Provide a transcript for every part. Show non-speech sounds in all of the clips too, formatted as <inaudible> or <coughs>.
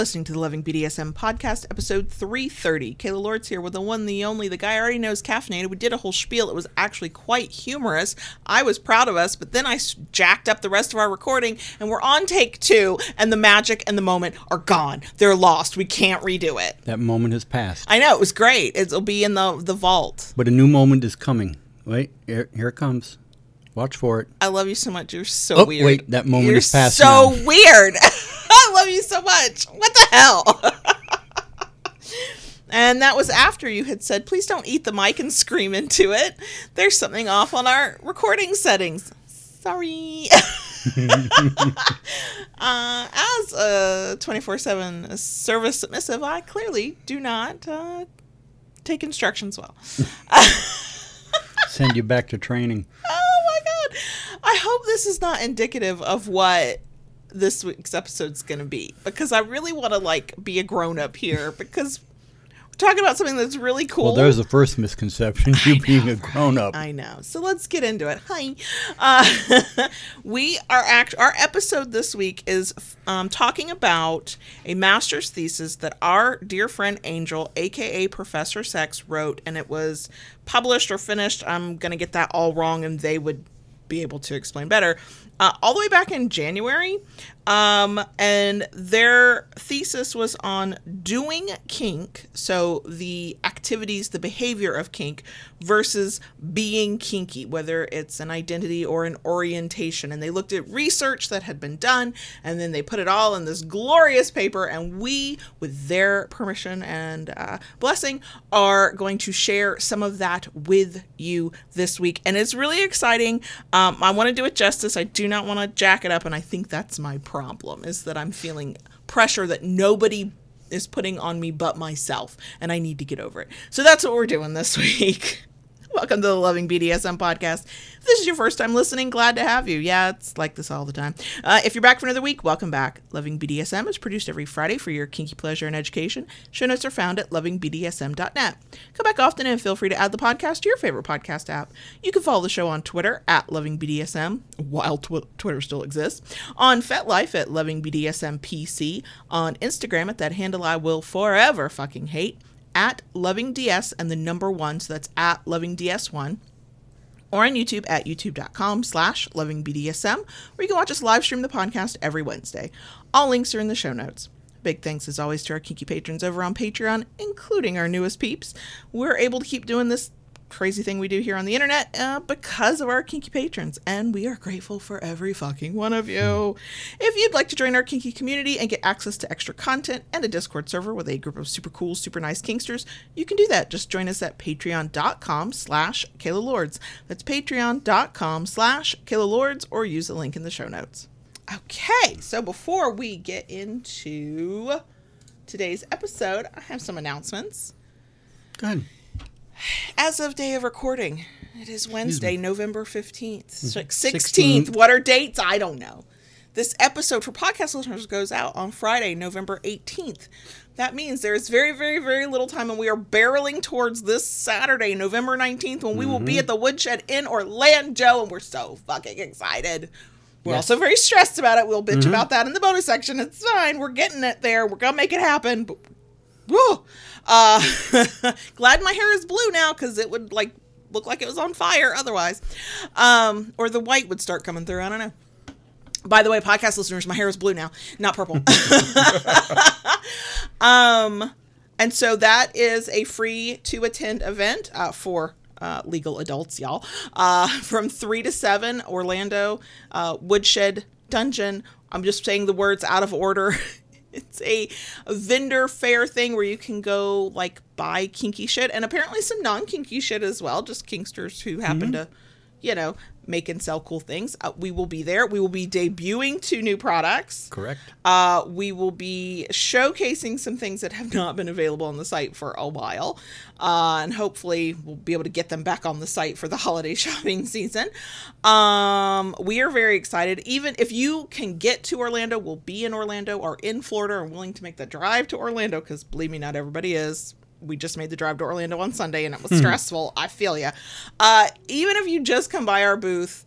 listening to the Loving BDSM podcast, episode 330. Kayla Lords here with the one, the only, the guy already knows caffeinated. We did a whole spiel. It was actually quite humorous. I was proud of us, but then I jacked up the rest of our recording, and we're on take two, and the magic and the moment are gone. They're lost. We can't redo it. That moment has passed. I know it was great. It'll be in the the vault. But a new moment is coming. Wait, here, here it comes. Watch for it. I love you so much. You're so Oh, weird. wait, that moment You're is past So now. weird. <laughs> I love you so much. What the hell? <laughs> and that was after you had said, "Please don't eat the mic and scream into it." There's something off on our recording settings. Sorry. <laughs> uh, as a 24/7 service submissive, I clearly do not uh, take instructions well. Send you back to training. <laughs> Oh my god. I hope this is not indicative of what this week's episode's going to be because I really want to like be a grown up here <laughs> because we're talking about something that's really cool. Well, there's the first misconception. <laughs> You being a grown up. I know. So let's get into it. Hi. Uh, <laughs> we are act. Our episode this week is um, talking about a master's thesis that our dear friend Angel, aka Professor Sex, wrote, and it was published or finished. I'm gonna get that all wrong, and they would be able to explain better. Uh, all the way back in January, um, and their thesis was on doing kink, so the activities, the behavior of kink, versus being kinky, whether it's an identity or an orientation. And they looked at research that had been done, and then they put it all in this glorious paper. And we, with their permission and uh, blessing, are going to share some of that with you this week. And it's really exciting. Um, I want to do it justice. I do not want to jack it up, and I think that's my problem is that I'm feeling pressure that nobody is putting on me but myself, and I need to get over it. So that's what we're doing this <laughs> week. <laughs> Welcome to the Loving BDSM podcast. If this is your first time listening, glad to have you. Yeah, it's like this all the time. Uh, if you're back for another week, welcome back. Loving BDSM is produced every Friday for your kinky pleasure and education. Show notes are found at lovingbdsm.net. Come back often and feel free to add the podcast to your favorite podcast app. You can follow the show on Twitter at lovingbdsm, while tw- Twitter still exists, on FetLife at lovingbdsmpc, on Instagram at that handle I will forever fucking hate at lovingds and the number one, so that's at lovingds1 or on YouTube at youtube.com slash lovingbdsm, where you can watch us live stream the podcast every Wednesday. All links are in the show notes. Big thanks as always to our kinky patrons over on Patreon, including our newest peeps. We're able to keep doing this crazy thing we do here on the internet uh, because of our kinky patrons, and we are grateful for every fucking one of you. If you'd like to join our kinky community and get access to extra content and a Discord server with a group of super cool, super nice kinksters, you can do that. Just join us at patreon.com slash Kayla Lords. That's patreon.com slash Kayla Lords, or use the link in the show notes. Okay, so before we get into today's episode, I have some announcements. Good. As of day of recording, it is Wednesday, November 15th. 16th. 16th. What are dates? I don't know. This episode for podcast listeners goes out on Friday, November 18th. That means there is very, very, very little time, and we are barreling towards this Saturday, November 19th, when we will be at the Woodshed in Orlando, and we're so fucking excited. We're Yes. also very stressed about it. We'll bitch about that in the bonus section. It's fine. We're getting it there. We're going to make it happen. But Woo! Uh, <laughs> glad my hair is blue now because it would like look like it was on fire otherwise. Um, or the white would start coming through. I don't know. By the way, podcast listeners, my hair is blue now, not purple. <laughs> um, and so that is a free to attend event uh, for uh, legal adults, y'all. Uh, from three to seven, Orlando uh, Woodshed Dungeon. I'm just saying the words out of order. <laughs> it's a, a vendor fair thing where you can go like buy kinky shit and apparently some non kinky shit as well. Just kinksters who happen mm-hmm. to, you know, make and sell cool things. Uh, we will be there. We will be debuting two new products. Correct. Uh, we will be showcasing some things that have not been available on the site for a while. Uh, and hopefully we'll be able to get them back on the site for the <laughs> holiday shopping season. Um, we are very excited. Even if you can get to Orlando, we'll be in Orlando or in Florida and willing to make the drive to Orlando because believe me, not everybody is. We just made the drive to Orlando on Sunday and it was stressful. I feel ya. Uh, even if you just come by our booth,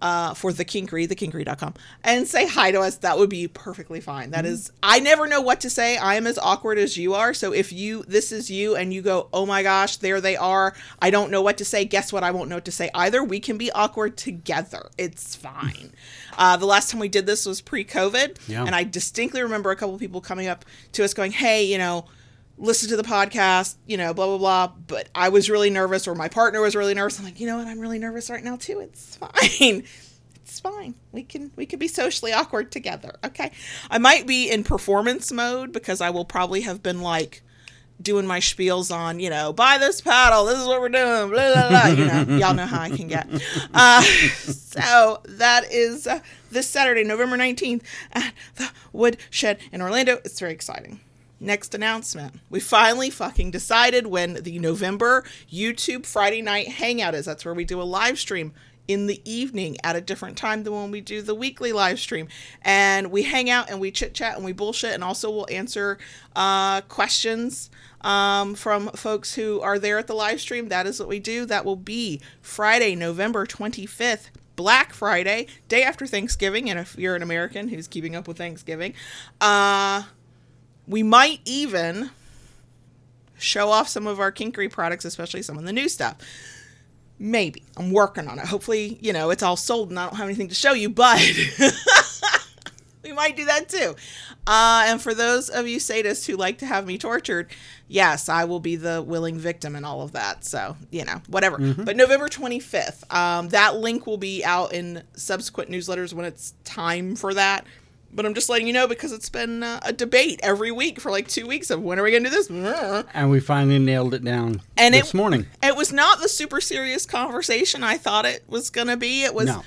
uh, for the kinkery, thekinkery.com, and say hi to us. That would be perfectly fine. That is, I never know what to say. I am as awkward as you are. So if you, this is you, and you go, oh my gosh, there they are. I don't know what to say. Guess what? I won't know what to say either. We can be awkward together. It's fine. <laughs> Uh, the last time we did this was pre COVID. Yeah. And I distinctly remember a couple of people coming up to us going, hey, you know, listen to the podcast, you know, blah, blah, blah. But I was really nervous, or my partner was really nervous. I'm like, you know what? I'm really nervous right now, too. It's <laughs> fine. It's fine. We can we can be socially awkward together. Okay. I might be in performance mode because I will probably have been like doing my spiels on, you know, buy this paddle. This is what we're doing. Blah blah blah. You know, <laughs> y'all know how I can get. Uh, so that is uh, this Saturday, November nineteenth, at the Woodshed in Orlando. It's very exciting. Next announcement. We finally fucking decided when the November YouTube Friday night hangout is. That's where we do a live stream in the evening at a different time than when we do the weekly live stream. And we hang out and we chit chat and we bullshit. And also we'll answer uh, questions um, from folks who are there at the live stream. That is what we do. That will be Friday, November 25th. Black Friday, day after Thanksgiving, and if you're an American who's keeping up with Thanksgiving, uh, we might even show off some of our kinkery products, especially some of the new stuff. Maybe. I'm working on it. Hopefully, you know, it's all sold and I don't have anything to show you, but <laughs> we might do that too. Uh, and for those of you sadists who like to have me tortured, yes, I will be the willing victim and all of that. So, you know, whatever. But November 25th, um, that link will be out in subsequent newsletters when it's time for that. But I'm just letting you know because it's been uh, a debate every week for like two weeks of when are we going to do this? <laughs> And we finally nailed it down And this it- morning. It was not the super serious conversation I thought it was going to be. It was, No.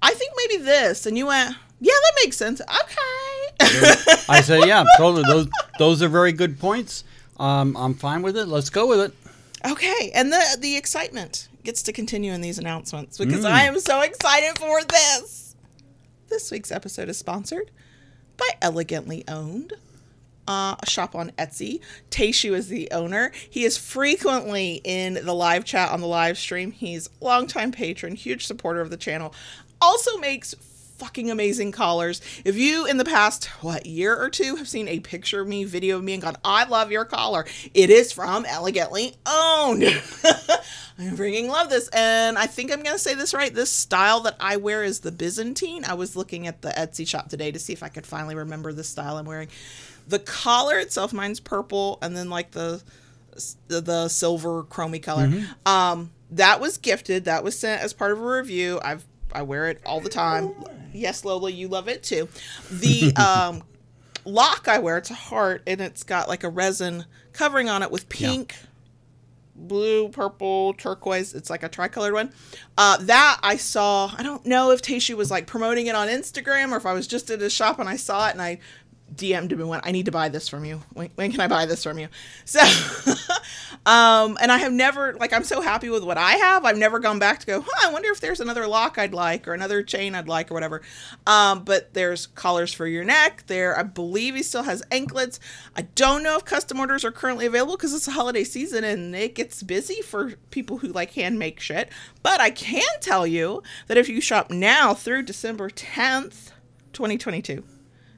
I think maybe this. And you went, yeah, that makes sense. Okay. I said, yeah, <laughs> totally. Those those are very good points. Um, I'm fine with it. Let's go with it. okay. And the, the excitement gets to continue in these announcements because I am so excited for this. This week's episode is sponsored by Elegantly Owned. uh, a shop on Etsy. Taishu is the owner. He is frequently in the live chat on the live stream. He's a longtime patron, huge supporter of the channel. Also makes fucking amazing collars. If you in the past what year or two have seen a picture of me, video of me, and gone, I love your collar, it is from Elegantly Owned. <laughs> I'm freaking love this, and I think I'm gonna say this right. This style that I wear is the Byzantine. I was looking at the Etsy shop today to see if I could finally remember the style I'm wearing. The collar itself, mine's purple, and then like the the, the silver chromy color. Um, that was gifted. That was sent as part of a review. I've I wear it all the time. Yes, Lola, you love it too. The <laughs> um, lock I wear, it's a heart, and it's got like a resin covering on it with pink, blue, purple, turquoise. It's like a tricolored one. Uh, that I saw. I don't know if Taishu was like promoting it on Instagram or if I was just at a shop and I saw it and I DM'd him and went, I need to buy this from you. When, when can I buy this from you? <laughs> So, um, and I have never, like, I'm so happy with what I have. I've never gone back to go, huh, I wonder if there's another lock I'd like or another chain I'd like or whatever. Um, but there's collars for your neck. There, I believe he still has anklets. I don't know if custom orders are currently available because it's a holiday season and it gets busy for people who like hand make shit. But I can tell you that if you shop now through December 10th, 2022,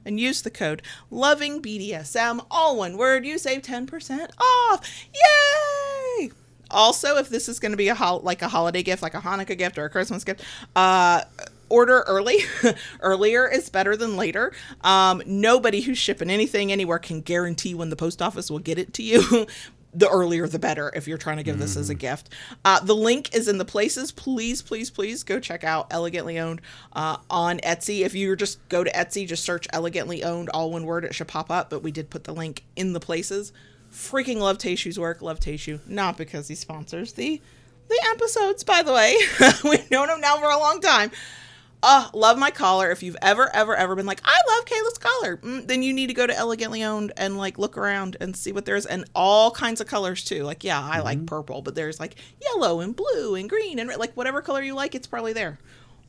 and use the code loving BDSM, all one word, you save 10% off. Yay! Also, if this is going to be a like a holiday gift, like a Hanukkah gift or a Christmas gift, uh, order early. <laughs> Earlier is better than later. Um, nobody who's shipping anything anywhere can guarantee when the post office will get it to you. <laughs> the earlier the better if you're trying to give this as a gift. Uh, the link is in the places. Please, please, please go check out Elegantly Owned uh, on Etsy. If you just go to Etsy, just search Elegantly Owned, all one word, it should pop up. But we did put the link in the places. Freaking love Taishu's work. Love Taishu. Not because he sponsors the the episodes, by the way. <laughs> We've known him now for a long time. Uh, love my collar. If you've ever, ever, ever been like, I love Kayla's collar, mm, then you need to go to Elegantly Owned and like look around and see what there's, and all kinds of colors too. Like, yeah, I like purple, but there's like yellow and blue and green and like whatever color you like, it's probably there.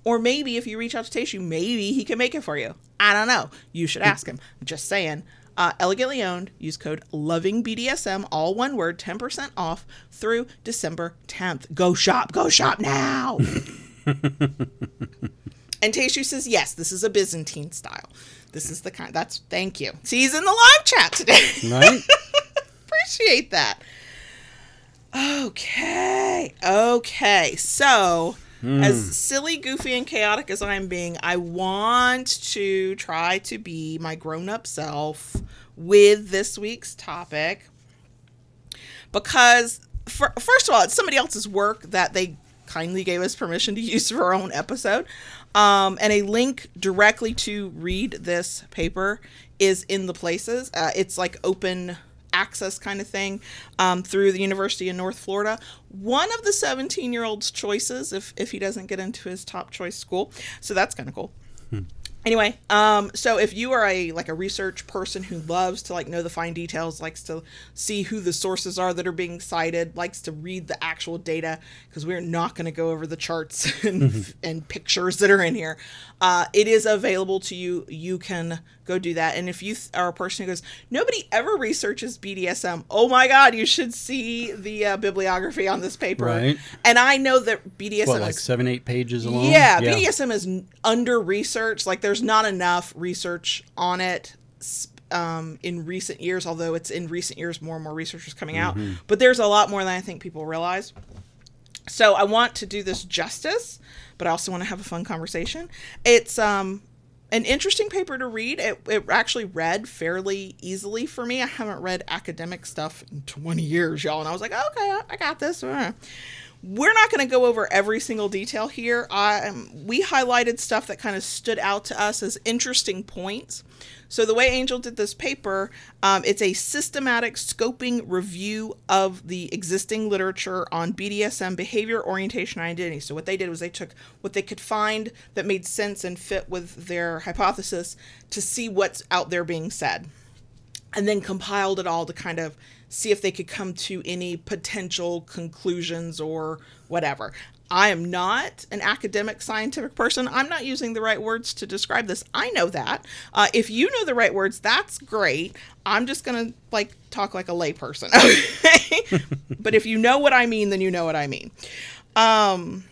Or maybe if you reach out to Taishu, maybe he can make it for you. I don't know. You should ask him. Just saying. Uh, elegantly owned. Use code loving BDSM, all one word, ten percent off through December tenth. Go shop. Go shop now. <laughs> <laughs> and Taishu says, yes, this is a Byzantine style. This is the kind. That's thank you. See, he's in the live chat today. Right? <laughs> Appreciate that. Okay. Okay. So, hmm. as silly, goofy, and chaotic as I'm being, I want to try to be my grown up self with this week's topic because, for, first of all, it's somebody else's work that they kindly gave us permission to use for our own episode. Um, and a link directly to read this paper is in the places. Uh, it's like open access kind of thing um, through the University of North Florida. One of the 17 year old's choices if, if he doesn't get into his top choice school. So that's kind of cool. Anyway, um, so if you are a like a research person who loves to like know the fine details, likes to see who the sources are that are being cited, likes to read the actual data, because we're not going to go over the charts <laughs> and, and pictures that are in here. Uh, it is available to you. You can go do that. And if you th- are a person who goes, nobody ever researches BDSM. Oh my God, you should see the uh, bibliography on this paper. Right. And I know that BDSM What, like is seven, eight pages long? yeah, BDSM is under research. Like, there's not enough research on it um, in recent years, although it's in recent years more and more research is coming out. But there's a lot more than I think people realize. So I want to do this justice, but I also want to have a fun conversation. It's um an interesting paper to read. It, it actually read fairly easily for me. I haven't read academic stuff in 20 years, y'all, and I was like, okay, I, I got this. We're not going to go over every single detail here. Um, we highlighted stuff that kind of stood out to us as interesting points. So the way Angel did this paper, um, it's a systematic scoping review of the existing literature on BDSM behavior, orientation, and identity. So what they did was they took what they could find that made sense and fit with their hypothesis to see what's out there being said and then compiled it all to kind of see if they could come to any potential conclusions or whatever. I am not an academic scientific person. I'm not using the right words to describe this. I know that. Uh, if you know the right words, that's great. I'm just gonna like talk like a layperson. <laughs> Okay? <laughs> but if you know what I mean, then you know what I mean. Um,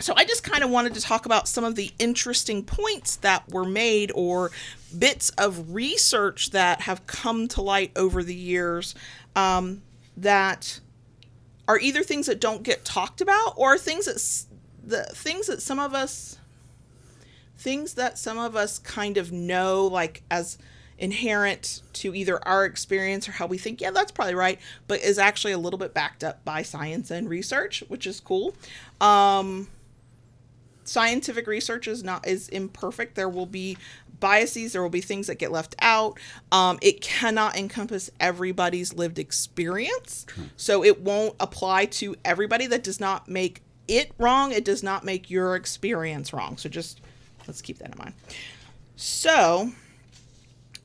so I just kind of wanted to talk about some of the interesting points that were made or bits of research that have come to light over the years um, that are either things that don't get talked about or things that the things that some of us things that some of us kind of know like as inherent to either our experience or how we think. Yeah that's probably right but is actually a little bit backed up by science and research which is cool. Um scientific research is not is imperfect. There will be biases there will be things that get left out. Um, it cannot encompass everybody's lived experience. So it won't apply to everybody that does not make it wrong. It does not make your experience wrong. So just let's keep that in mind. So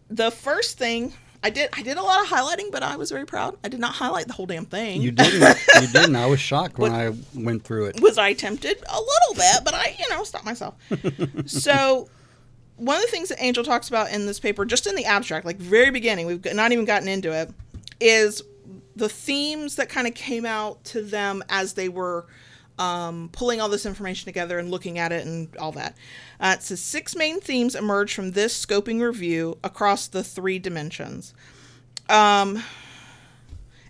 the first thing i did i did a lot of highlighting but i was very proud. I did not highlight the whole damn thing. You didn't. you <laughs> didn't. I was shocked when I went through it. was I tempted? A little bit, but I, you know, stopped myself. <laughs> so, one of the things that Angel talks about in this paper, just in the abstract, like very beginning, we've not even gotten into it, is the themes that kind of came out to them as they were um, pulling all this information together and looking at it and all that. Uh, it says six main themes emerge from this scoping review across the three dimensions. Um,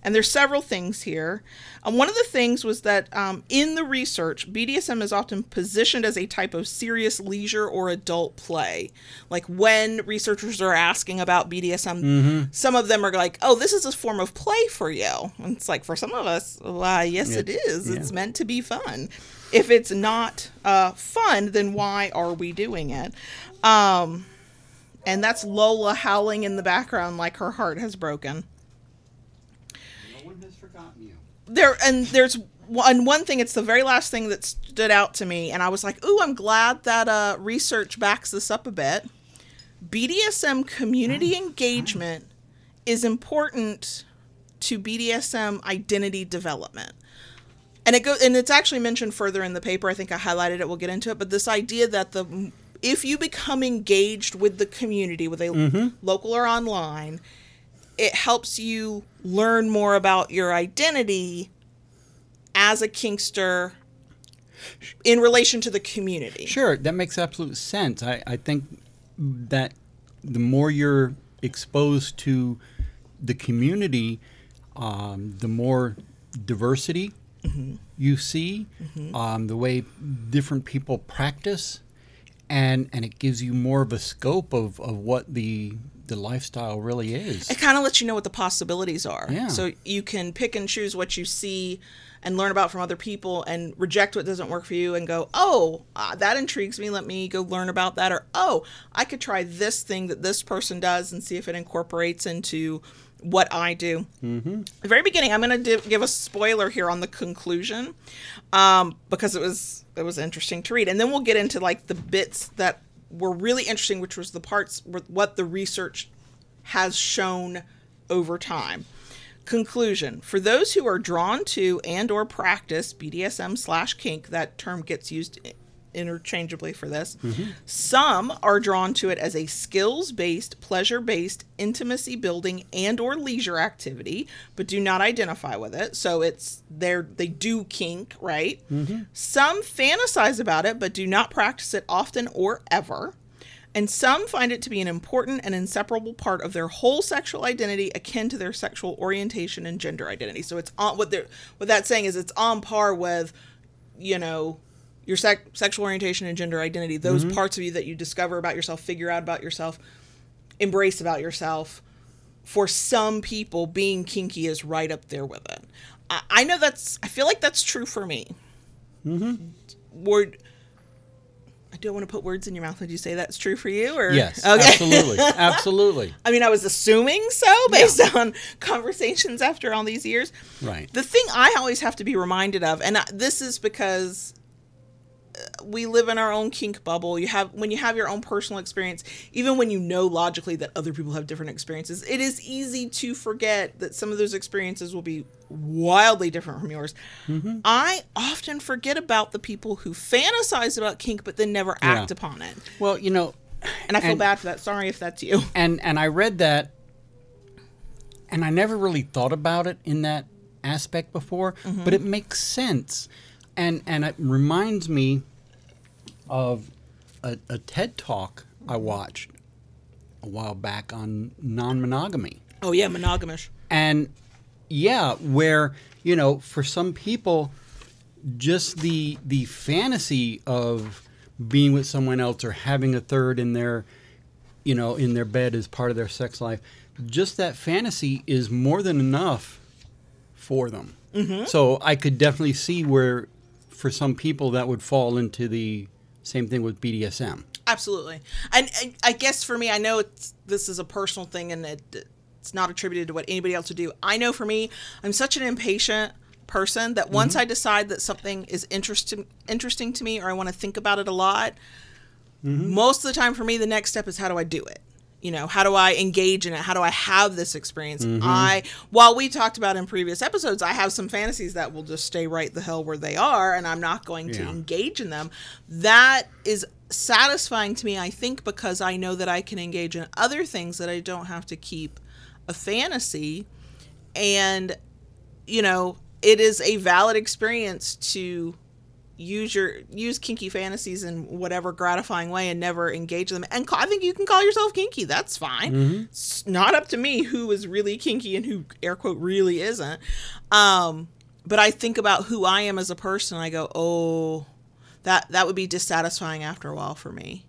and there's several things here. Um, one of the things was that um, in the research, BDSM is often positioned as a type of serious leisure or adult play. Like when researchers are asking about BDSM, some of them are like, "Oh, this is a form of play for you." And it's like for some of us, why, yes, it It's- is. It's meant to be fun. If it's not uh, fun, then why are we doing it? Um, and that's Lola howling in the background like her heart has broken No one has forgotten you. There and there's one one thing it's the very last thing that stood out to me and i was like ooh i'm glad that uh, research backs this up a bit. Bdsm community engagement is important to bdsm identity development. And it goes and it's actually mentioned further in the paper. I think i highlighted it. We'll get into it. But this idea that the if you become engaged with the community with a local or online it helps you learn more about your identity as a kinkster in relation to the community. Sure, that makes absolute sense. I, I think that the more you're exposed to the community, um, the more diversity you see, um, the way different people practice, and and it gives you more of a scope of, of what the the lifestyle really is. It kind of lets you know what the possibilities are. Yeah. So you can pick and choose what you see and learn about from other people and reject what doesn't work for you and go, oh, uh, that intrigues me. Let me go learn about that. Or, oh, I could try this thing that this person does and see if it incorporates into what I do. Mm-hmm. The very beginning, I'm going to give a spoiler here on the conclusion um, because it was it was interesting to read, and then we'll get into like the bits that were really interesting, which was the parts with what the research has shown over time. Conclusion: For those who are drawn to and or practice BDSM slash kink, that term gets used interchangeably for this. Mm-hmm. Some are drawn to it as a skills-based, pleasure-based, intimacy building and or leisure activity, but do not identify with it. So it's they're they do kink, right? Mm-hmm. Some fantasize about it but do not practice it often or ever. And some find it to be an important and inseparable part of their whole sexual identity, akin to their sexual orientation and gender identity. So it's on what they're what that's saying is it's on par with, you know, your sec- sexual orientation and gender identity. Those parts of you that you discover about yourself, figure out about yourself, embrace about yourself. For some people, being kinky is right up there with it. I, I know that's. I feel like that's true for me. Mm-hmm. Word. I don't want to put words in your mouth. Would you say that's true for you? Or Yes, <laughs> Okay. absolutely, <laughs> absolutely. I mean, I was assuming so based <laughs> on conversations after all these years. Right. The thing I always have to be reminded of, and I- this is because we live in our own kink bubble. You have when you have your own personal experience, even when you know logically that other people have different experiences, it is easy to forget that some of those experiences will be wildly different from yours. Mm-hmm. I often forget about the people who fantasize about kink but then never act Yeah. upon it. Well, you know, And I feel And- bad for that. Sorry if that's you. <laughs> and and I read that, and I never really thought about it in that aspect before, but it makes sense, and and it reminds me of a, a TED talk I watched a while back on non-monogamy, Oh yeah, monogamish. and yeah, where you know for some people, just the the fantasy of being with someone else or having a third in their you know in their bed as part of their sex life just that fantasy is more than enough for them mm-hmm. so i could definitely see where for some people that would fall into the same thing with bdsm Absolutely, and, and I guess for me, I know it's this is a personal thing, and it, it's not attributed to what anybody else would do. I know for me, I'm such an impatient person that mm-hmm. once I decide that something is interesting interesting to me, or I want to think about it a lot, mm-hmm. most of the time for me, the next step is how do I do it. You know, how do I engage in it? How do I have this experience? Mm-hmm. I, while we talked about in previous episodes, I have some fantasies that will just stay right the hell where they are, and I'm not going to engage in them. That is satisfying to me, I think, because I know that I can engage in other things that I don't have to keep a fantasy. And, you know, it is a valid experience to use your use kinky fantasies in whatever gratifying way and never engage them. And i think you can call yourself kinky. That's fine. It's not up to me who is really kinky and who air quote really isn't. Um but i think about who i am as a person. I go oh that that would be dissatisfying after a while for me.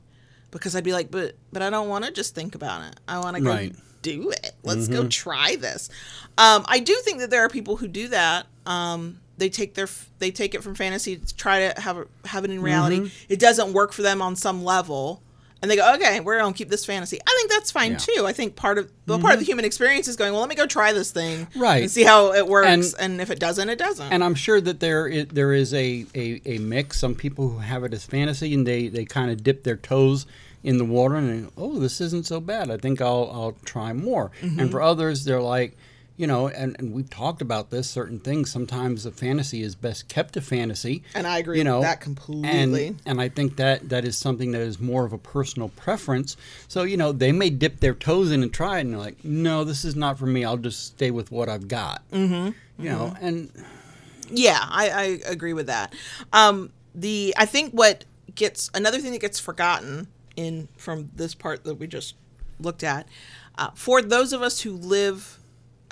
Because i'd be like but but i don't want to just think about it. I want to go Right. do it. Let's go try this. Um i do think that there are people who do that. Um they take their they take it from fantasy to try to have have it in reality Mm-hmm. it doesn't work for them on some level and they go okay we're gonna keep this fantasy i think that's fine Yeah. Mm-hmm. too i think part of well, part of the human experience is going well let me go try this thing Right. and see how it works and, And- if it doesn't it doesn't and I'm sure that there is, there is a, a, a mix. Some people who have it as fantasy and they, they kind of dip their toes in the water and oh this isn't so bad. I think I'll I'll try more. Mm-hmm. And for others they're like, you know, and, and we've talked about this certain things. Sometimes a fantasy is best kept a fantasy. And I agree you with know, that completely. And, and I think that that is something that is more of a personal preference. So you know they may dip their toes in and try it, and they're like, no, this is not for me. I'll just stay with what I've got. Mm-hmm. You know, and Yeah, I, I agree with that. Um, the I think what gets another thing that gets forgotten in from this part that we just looked at uh, for those of us who live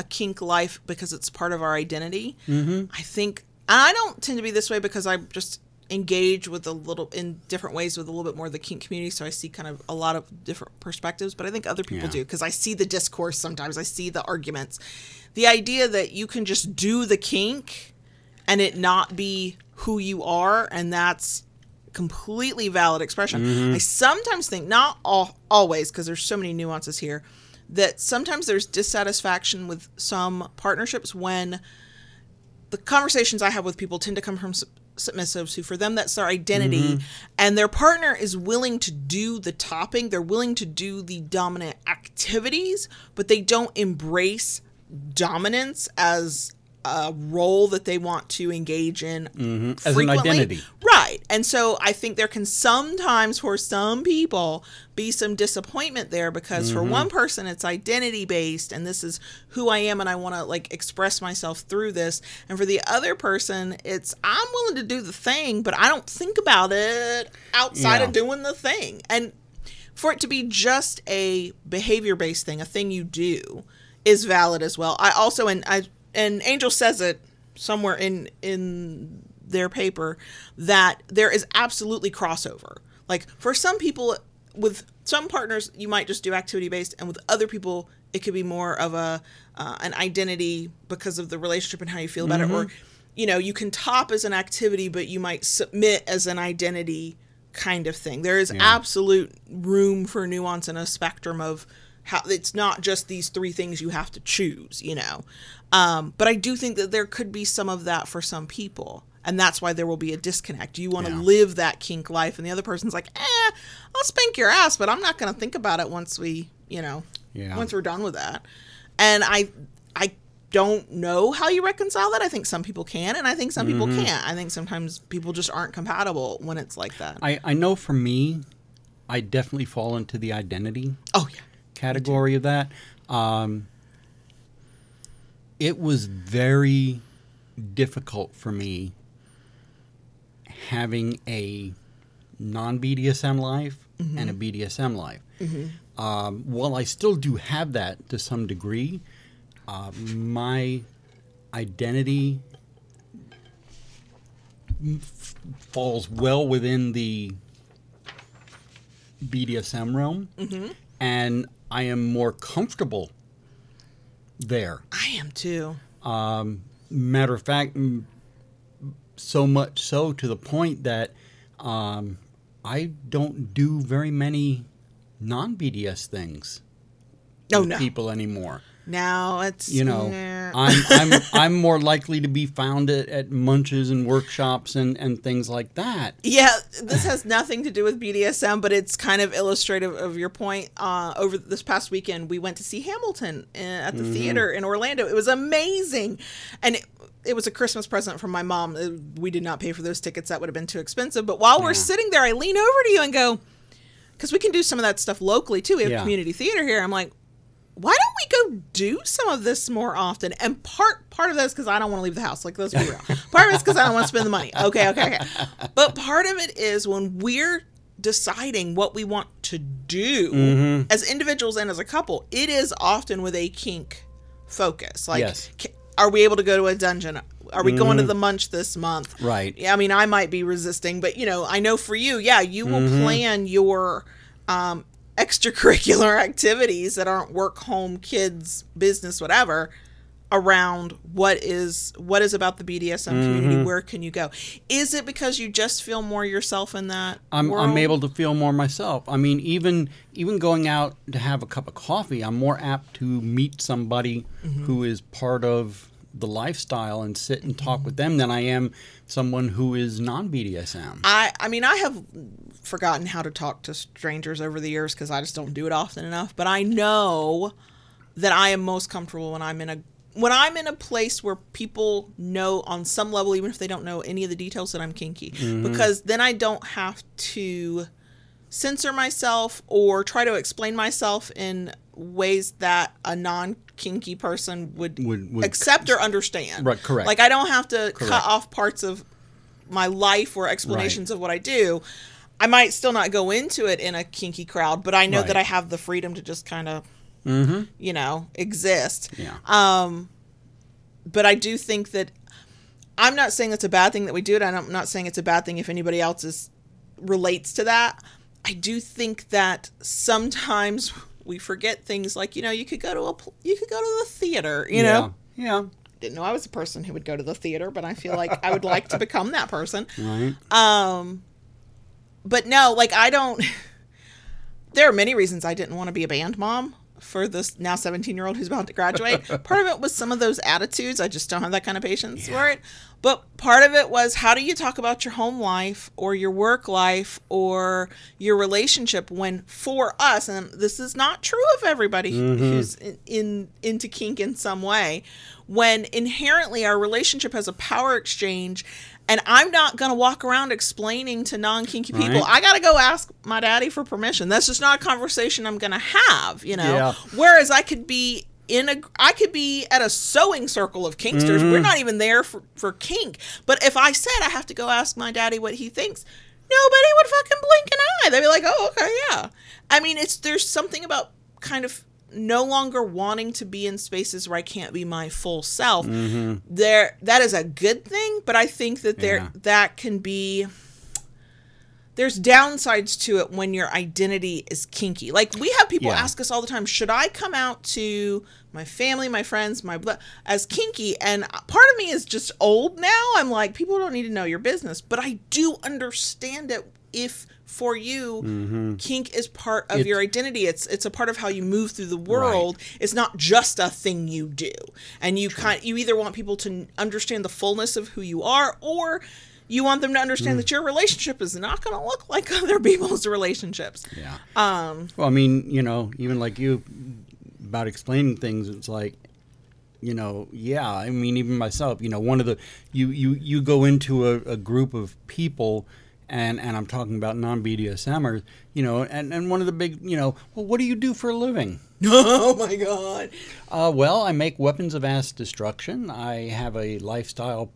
a kink life because it's part of our identity. Mm-hmm. I think and I don't tend to be this way because I just engage with a little in different ways with a little bit more of the kink community so i see kind of a lot of different perspectives but i think other people Yeah. do because i see the discourse sometimes i see the arguments the idea that you can just do the kink and it not be who you are and that's completely valid expression i sometimes think not all, always because there's so many nuances here that sometimes there's dissatisfaction with some partnerships when the conversations I have with people tend to come from sub- submissives who, for them, that's their identity, mm-hmm. and their partner is willing to do the topping. They're willing to do the dominant activities, but they don't embrace dominance as a role that they want to engage in mm-hmm. As an identity. Right. And so I think there can sometimes, for some people, be some disappointment there because for mm-hmm. one person, it's identity based and this is who I am and I want to like express myself through this. And for the other person, it's I'm willing to do the thing, but I don't think about it outside Yeah. of doing the thing. And for it to be just a behavior based thing, a thing you do, is valid as well. I also and I and Angel says it somewhere in in their paper that there is absolutely crossover. Like for some people with some partners you might just do activity based and with other people it could be more of a uh, an identity because of the relationship and how you feel about it. Or you know you can top as an activity but you might submit as an identity kind of thing. There is absolute room for nuance and a spectrum of how it's not just these three things you have to choose you know? Um, but i do think that there could be some of that for some people and that's why there will be a disconnect. You want to Yeah. live that kink life and the other person's like eh i'll spank your ass but i'm not going to think about it once we you know Yeah. once we're done with that. And i i don't know how you reconcile that. I think some people can and i think some people Mm-hmm. can't. I think sometimes people just aren't compatible when it's like that. I, I know for me, I definitely fall into the identity oh yeah category of that. Um, it was very difficult for me having a non BDSM life and a BDSM life. Um, while I still do have that to some degree, uh, my identity f- falls well within the BDSM realm, and I am more comfortable there. i am too Um, matter of fact, so much so to the point that um, I don't do very many non BDS things oh with no people anymore. Now it's You know, nah. I'm, I'm <laughs> I'm more likely to be found at, at munches and workshops and, and things like that. Yeah, this has nothing to do with BDSM, but it's kind of illustrative of your point. Uh, over this past weekend, we went to see Hamilton uh, at the theater in Orlando. It was amazing, and it, it was a Christmas present from my mom. Uh, We did not pay for those tickets; that would have been too expensive. But while we're sitting there, I lean over to you and go, because we can do some of that stuff locally too. We have Yeah. community theater here. I'm like, why don't we go do some of this more often? And part part of that is because I don't want to leave the house. Like let's be real. <laughs> Part of it's because I don't want to spend the money. Okay, okay, okay. But part of it is when we're deciding what we want to do Mm-hmm. as individuals and as a couple, it is often with a kink focus. Like, Yes. are we able to go to a dungeon? Are we going to the munch this month? Mm-hmm. Right. Yeah, I mean, I might be resisting, but you know, I know for you, yeah, you will Mm-hmm. plan your um, extracurricular <laughs> activities that aren't work, home, kids, business, whatever, around what is what is about the BDSM Mm-hmm. community. Where can you go? Is it because you just feel more yourself in that? I'm, world? I'm able to feel more myself. I mean, even even going out to have a cup of coffee, I'm more apt to meet somebody Mm-hmm. who is part of the lifestyle and sit and talk with them than I am someone who is non BDSM. I I mean I have forgotten how to talk to strangers over the years because I just don't do it often enough. But I know that I am most comfortable when I'm in a when I'm in a place where people know on some level, even if they don't know any of the details, that I'm kinky, mm-hmm. because then I don't have to censor myself or try to explain myself in ways that a non kinky person would, Would- would- accept or understand. Right, correct. Like I don't have to cut off parts of my life or explanations of what I do, I might still not go into it in a kinky crowd, but I know Right. that I have the freedom to just kind of, Mm-hmm. you know, exist. Yeah. Um, but I do think that I'm not saying it's a bad thing that we do it. I'm not saying it's a bad thing if anybody else is relates to that. I do think that sometimes we forget things like you know you could go to a you could go to the theater. You know, Yeah. didn't know I was a person who would go to the theater, but I feel like I would like to become that person. <laughs> Right. Um, but no, like I don't. <laughs> There are many reasons I didn't want to be a band mom for this now 17 year old who's about to graduate. <laughs> part of it was some of those attitudes. I just don't have that kind of patience for it. But part of it was how do you talk about your home life or your work life or your relationship when for us, and this is not true of everybody who- mm-hmm. who's in, in into kink in some way, when inherently our relationship has a power exchange and I'm not going to walk around explaining to non kinky people. Right. I got to go ask my daddy for permission. That's just not a conversation I'm going to have, you know. Yeah. Whereas I could be in a I could be at a sewing circle of kinksters. Mm-hmm. We're not even there for for kink. But if I said I have to go ask my daddy what he thinks, nobody would fucking blink an eye. They'd be like, "Oh, okay, yeah." I mean, it's there's something about kind of no longer wanting to be in spaces where I can't be my full self. Mm-hmm. There that is a good thing, but I think that there Yeah. that can be there's downsides to it when your identity is kinky. Like we have people Yeah. ask us all the time, should I come out to my family, my friends, my blood as kinky? And part of me is just old now. I'm like, people don't need to know your business, but I do understand it if for you kink is part of It's- your identity it's it's a part of how you move through the world it's not just a thing you do and you kind you either want people to understand the fullness of who you are or you want them to understand that your relationship is not going to look like <laughs> other people's relationships Yeah. um Well, I mean, you know, even like you about explaining things, it's like, you know, yeah. I mean, even myself, you know, one of the you you you go into a, a group of people. And, and I'm talking about non BDSMers, you know, and, and one of the big, you know, well, what do you do for a living? <laughs> oh my god Uh, well, I make weapons of mass destruction. I have a lifestyle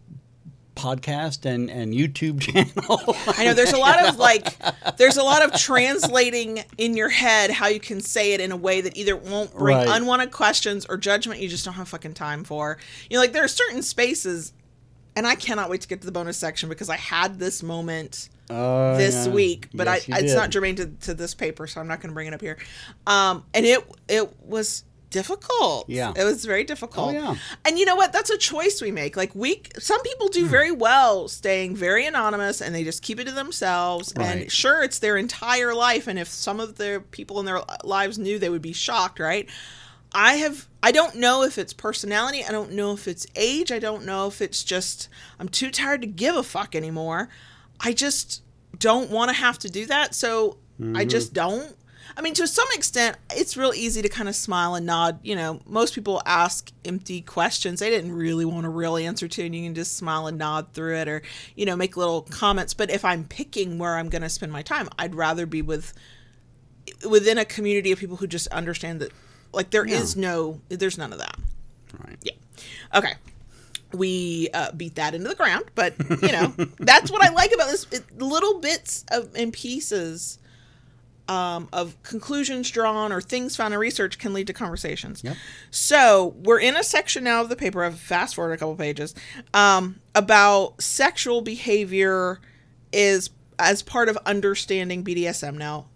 podcast and, and YouTube <laughs> channel. I know there's a lot of like there's a lot of translating in your head how you can say it in a way that either won't bring Right. unwanted questions or judgment you just don't have fucking time for. You know, like there are certain spaces and I cannot wait to get to the bonus section because I had this moment Uh, this yeah. week, but Yes, I, it's did. not germane to, to this paper, so I'm not going to bring it up here. Um, and it it was difficult. Yeah. it was very difficult. Oh, yeah. And you know what? That's a choice we make. Like we, some people Hmm. do very well staying very anonymous, and they just keep it to themselves. And sure, it's their entire life, and if some of the people in their lives knew, they would be shocked, right? I have I don't know if it's personality, I don't know if it's age, I don't know if it's just I'm too tired to give a fuck anymore. I just don't want to have to do that, so I mm-hmm. just don't. I mean, to some extent, it's real easy to kind of smile and nod. You know, most people ask empty questions they didn't really want a real answer to, and you can just smile and nod through it or, you know, make little comments. But if I'm picking where I'm going to spend my time, I'd rather be with within a community of people who just understand that like there is Yeah. no there's none of that Right. yeah okay we uh, beat that into the ground but you know <laughs> that's what i like about this it, little bits of and pieces um, of conclusions drawn or things found in research can lead to conversations Yep. so we're in a section now of the paper i've fast forwarded a couple pages um, about sexual behavior is as part of understanding bdsm now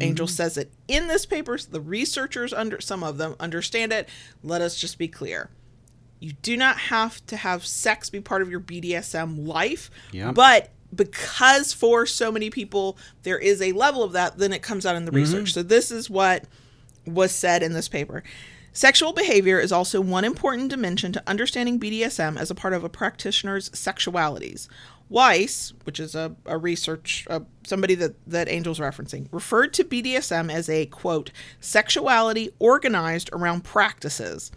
Angel says it in this paper. The researchers under some of them understand it. Let us just be clear. You do not have to have sex be part of your BDSM life. Yeah. But because for so many people there is a level of that, then it comes out in the mm-hmm. research. So this is what was said in this paper. Sexual behavior is also one important dimension to understanding BDSM as a part of a practitioner's sexualities. Weiss, which is a, a research, uh, somebody that, that Angel's referencing, referred to BDSM as a, quote, sexuality organized around practices.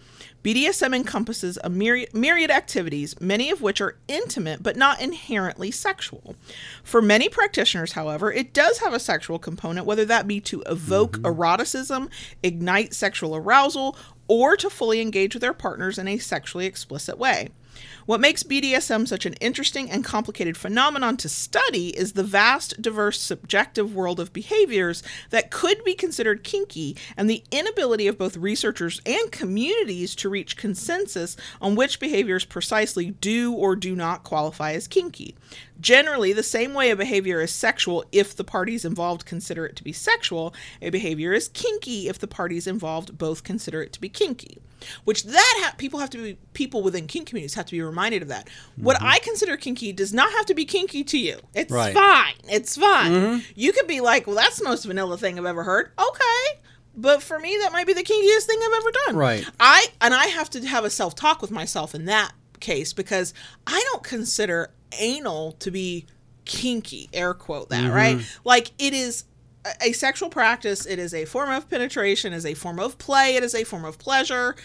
BDSM encompasses a myriad, myriad activities, many of which are intimate but not inherently sexual. For many practitioners, however, it does have a sexual component, whether that be to evoke eroticism, ignite sexual arousal, or to fully engage with their partners in a sexually explicit way. What makes BDSM such an interesting and complicated phenomenon to study is the vast, diverse, subjective world of behaviors that could be considered kinky and the inability of both researchers and communities to reach consensus on which behaviors precisely do or do not qualify as kinky. Generally, the same way a behavior is sexual if the parties involved consider it to be sexual, a behavior is kinky if the parties involved both consider it to be kinky. Which that ha- people have to be people within kink communities have to be reminded of that. What mm-hmm. I consider kinky does not have to be kinky to you. It's Right. fine. It's fine. Mm-hmm. You could be like, "Well, that's the most vanilla thing I've ever heard." Okay. But for me, that might be the kinkiest thing I've ever done. Right. I and I have to have a self talk with myself in that case because I don't consider anal to be kinky. Air quote that right. Like it is a- sexual practice. It is a form of penetration. Is a form of play. It is a form of pleasure.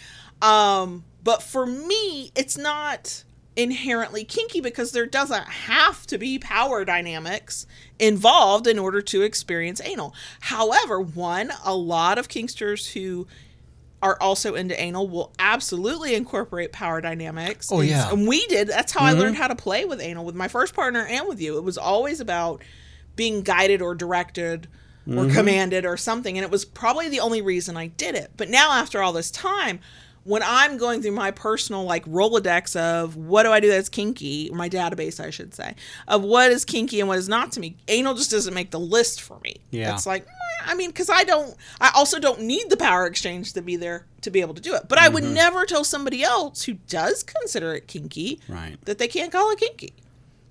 Um, but for me, it's not inherently kinky because there doesn't have to be power dynamics involved in order to experience anal. However, one, a lot of kinksters who are also into anal will absolutely incorporate power dynamics. Oh, And- yeah. And we did. That's how I mm-hmm. learned how to play with anal with my first partner and with you. It was always about being guided or directed or mm-hmm. commanded or something. And it was probably the only reason I did it. But now, after all this time, when I'm going through my personal like Rolodex of what do I do that's kinky, or my database, I should say, of what is kinky and what is not to me, anal just doesn't make the list for me. Yeah. It's like, I mean, because I don't, I also don't need the power exchange to be there to be able to do it. But I would mm-hmm. never tell somebody else who does consider it kinky Right. that they can't call it kinky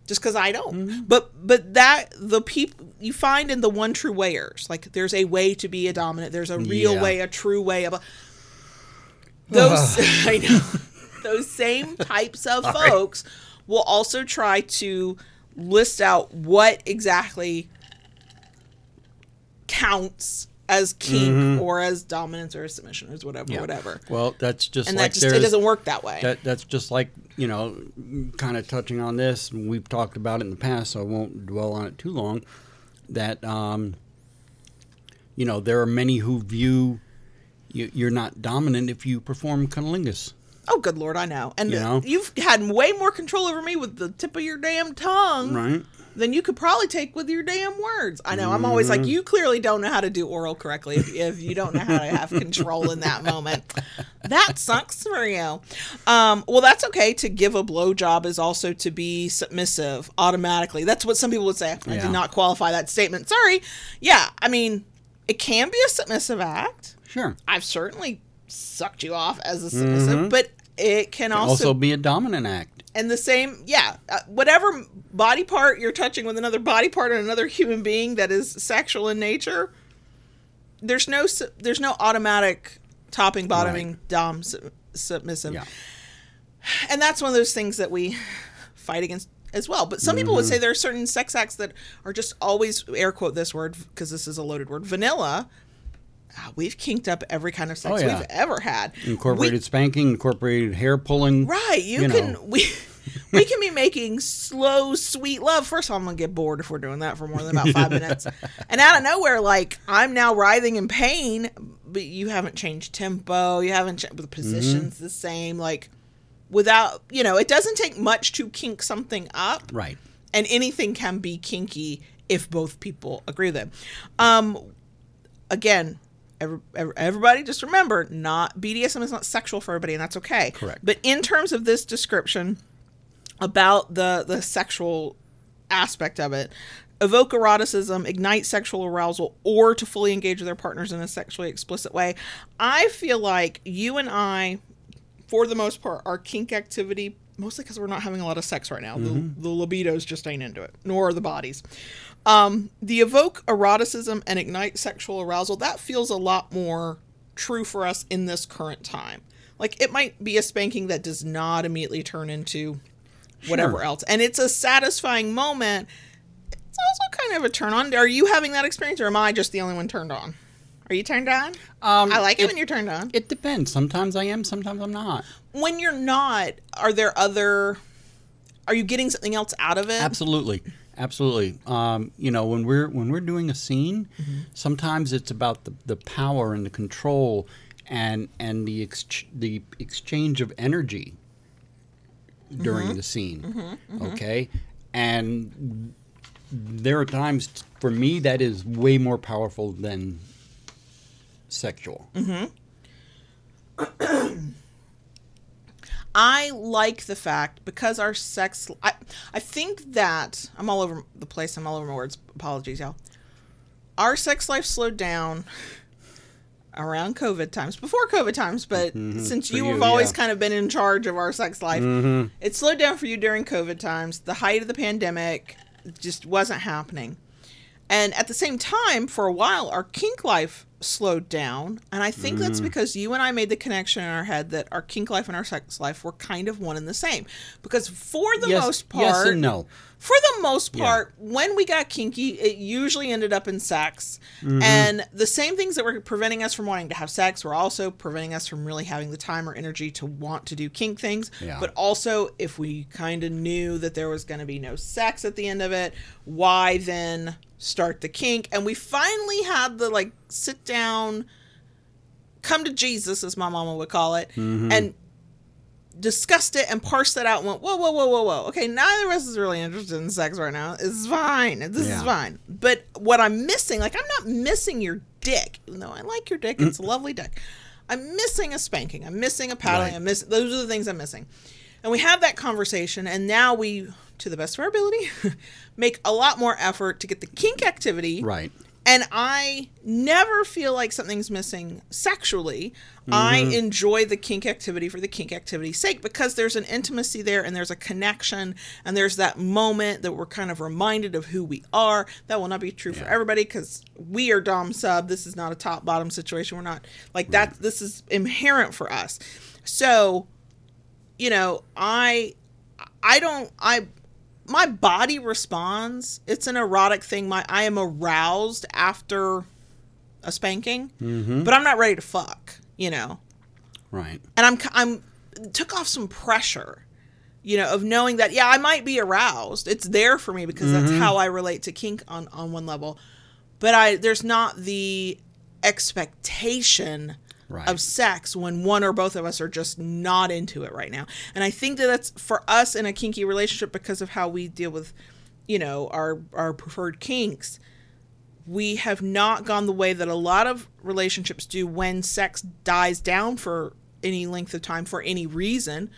just because I don't. Mm-hmm. But but that the people you find in the one true wayers, like there's a way to be a dominant. There's a real Yeah. way, a true way of. A, <sighs> those <laughs> I know those same types of folks will also try to list out what exactly counts as kink or as dominance or as submission or whatever Yeah. whatever Well, that's just and like that just it doesn't work that way That that's just like you know, kind of touching on this. We've talked about it in the past, so I won't dwell on it too long. That um, you know, there are many who view you, you're not dominant if you perform cunnilingus. Oh, good lord, I know. And You know? you've had way more control over me with the tip of your damn tongue Right. Than you could probably take with your damn words. I know. I'm always Mm-hmm. like, you clearly don't know how to do oral correctly if, if you don't know how to have control in that moment. That sucks for you. Um, well, that's okay. To give a blowjob is also to be submissive automatically. That's what some people would say. I Yeah. did not qualify that statement. Sorry. Yeah, I mean, it can be a submissive act. Sure. I've certainly sucked you off as a submissive, but it can Mm-hmm. Also, be a dominant act. And the same yeah uh, whatever body part you're touching with another body part and another human being that is sexual in nature there's no su- there's no automatic topping bottoming dom su- submissive Yeah. and that's one of those things that we fight against as well but some people would Mm-hmm. say there are certain sex acts that are just always air quote this word because this is a loaded word vanilla Ah, we've kinked up every kind of sex Oh, yeah. we've ever had We- Incorporated spanking, incorporated hair pulling. Right. You, you can know. we we can be making slow, sweet love. First of all, I'm gonna get bored if we're doing that for more than about five <laughs> minutes. And out of nowhere, like I'm now writhing in pain, but you haven't changed tempo. You haven't changed the positions the same. Like without you know, it doesn't take much to kink something up Right. and anything can be kinky if both people agree with it. Um, again, every- everybody just remember, not BDSM is not sexual for everybody, and that's okay. Correct. But in terms of this description about the the sexual aspect of it. Evoke eroticism, ignite sexual arousal, or to fully engage with their partners in a sexually explicit way. I feel like you and I, for the most part, our kink activity, mostly because we're not having a lot of sex right now. The, the libidos just ain't into it, nor are the bodies. Um, the evoke eroticism and ignite sexual arousal, that feels a lot more true for us in this current time. Like it might be a spanking that does not immediately turn into whatever Sure. else. And it's a satisfying moment. It's also kind of a turn on. Are you having that experience or am I just the only one turned on? Are you turned on? Um, I like it, when you're turned on. It depends. Sometimes I am. Sometimes I'm not. when you're not, are there other are you getting something else out of it? Absolutely, absolutely. Um, you know, when we're when we're doing a scene, Mm-hmm. sometimes it's about the, the power and the control and and the ex- the exchange of energy. During mm-hmm. the scene. Mm-hmm. Mm-hmm. Okay? And there are times for me that is way more powerful than sexual. <coughs> I like the fact because our sex. I, I think that I'm all over the place. I'm all over my words. Apologies, y'all. Our sex life slowed down <laughs> around COVID times, before COVID times, but <laughs> mm-hmm. since For you have always yeah. kind of been in charge of our sex life, mm-hmm. it slowed down for you during COVID times. The height of the pandemic just wasn't happening. And at the same time, for a while, our kink life slowed down. And I think that's mm-hmm. because you and I made the connection in our head that our kink life and our sex life were kind of one and the same. Because for the yes, most part, yes and no. For the most part, when we got kinky, it usually ended up in sex. Mm-hmm. And the same things that were preventing us from wanting to have sex were also preventing us from really having the time or energy to want to do kink things. Yeah. But also, if we kind of knew that there was going to be no sex at the end of it, why then start the kink? And we finally had the like sit down, come to Jesus, as my mama would call it, Mm-hmm. and discussed it and parsed that out and went, whoa, whoa, whoa, whoa, whoa. Okay, neither of us is really interested in sex right now. It's fine. This is fine. But what I'm missing, like, I'm not missing your dick, even though I like your dick. It's a mm. lovely dick. I'm missing a spanking. I'm missing a paddling. Right. I'm miss- Those are the things I'm missing. And we have that conversation, and now we, to the best of our ability, <laughs> make a lot more effort to get the kink activity Right. And I never feel like something's missing sexually. I mm-hmm. enjoy the kink activity for the kink activity's sake because there's an intimacy there and there's a connection and there's that moment that we're kind of reminded of who we are. That will not be true for everybody because we are dom sub. This is not a top bottom situation. We're not like that. This is inherent for us. So, you know, I I don't I my body responds. It's an erotic thing. My I am aroused after a spanking, mm-hmm. but I'm not ready to fuck, you know. Right. And I'm I'm took off some pressure, you know, of knowing that yeah, I might be aroused. It's there for me because that's mm-hmm. how I relate to kink on on one level. But I there's not the expectation Right. of sex when one or both of us are just not into it right now. And I think that that's for us in a kinky relationship because of how we deal with, you know, our our preferred kinks. We have not gone the way that a lot of relationships do when sex dies down for any length of time for any reason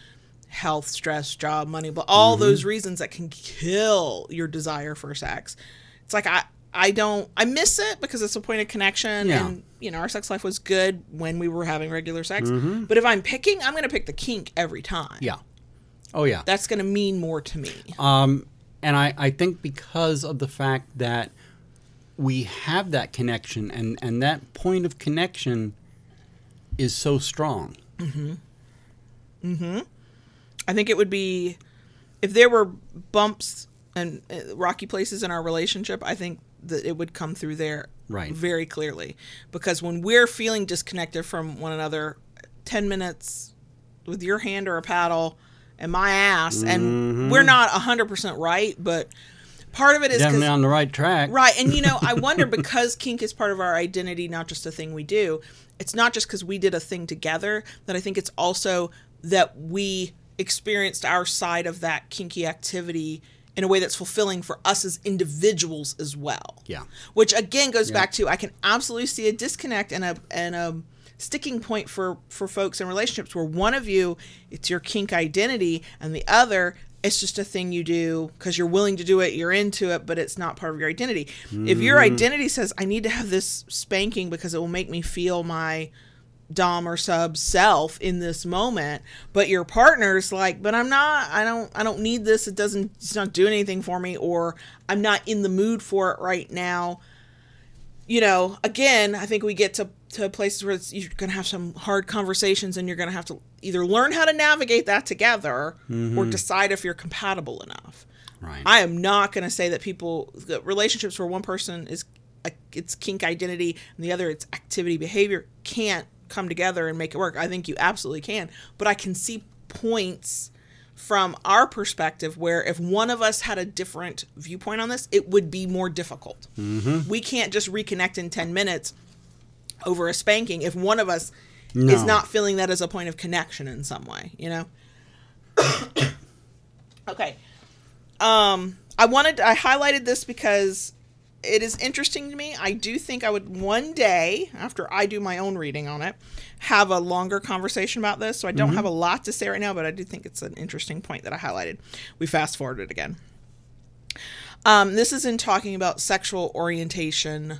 health, stress, job, money, but all mm-hmm. those reasons that can kill your desire for sex. It's like I I don't I miss it because it's a point of connection Yeah. and you know our sex life was good when we were having regular sex. But if I'm picking, I'm going to pick the kink every time. Yeah. Oh yeah. That's going to mean more to me. Um, and I, I think because of the fact that we have that connection and, and that point of connection is so strong. Mhm. Mhm. I think it would be if there were bumps and uh, rocky places in our relationship, I think that it would come through there Right. very clearly because when we're feeling disconnected from one another 10 minutes with your hand or a paddle and my ass and we're mm-hmm. not 100% right but part of it is Definitely on the right track. Right. And, you know, I <laughs> wonder because kink is part of our identity, not just a thing we do, it's not just because we did a thing together, that I think it's also that we experienced our side of that kinky activity in a way that's fulfilling for us as individuals as well. Yeah. Which again goes back to I can absolutely see a disconnect and a and a sticking point for for folks in relationships where one of you it's your kink identity and the other it's just a thing you do because you're willing to do it you're into it but it's not part of your identity if your mm-hmm. identity says i need to have this spanking because it will make me feel my dom or sub self in this moment but your partner's like but i'm not i don't i don't need this. It doesn't it's not doing anything for me or i'm not in the mood for it right now. You know again i think we get to to places where it's, you're gonna have some hard conversations and you're gonna have to either learn how to navigate that together or mm-hmm. decide if you're compatible enough. Right. I am not going to say that people that relationships where one person is a, it's kink identity and the other it's activity behavior can't come together and make it work. I think you absolutely can, but I can see points from our perspective where if one of us had a different viewpoint on this, it would be more difficult. We can't just reconnect in 10 minutes over a spanking if one of us is not feeling that as a point of connection in some way, you know? <coughs> Okay. Um, I wanted I highlighted this because it is interesting to me. I do think I would one day, after I do my own reading on it, have a longer conversation about this. So I don't have a lot to say right now, but I do think it's an interesting point that I highlighted. We fast forwarded again. Um, this is in talking about sexual orientation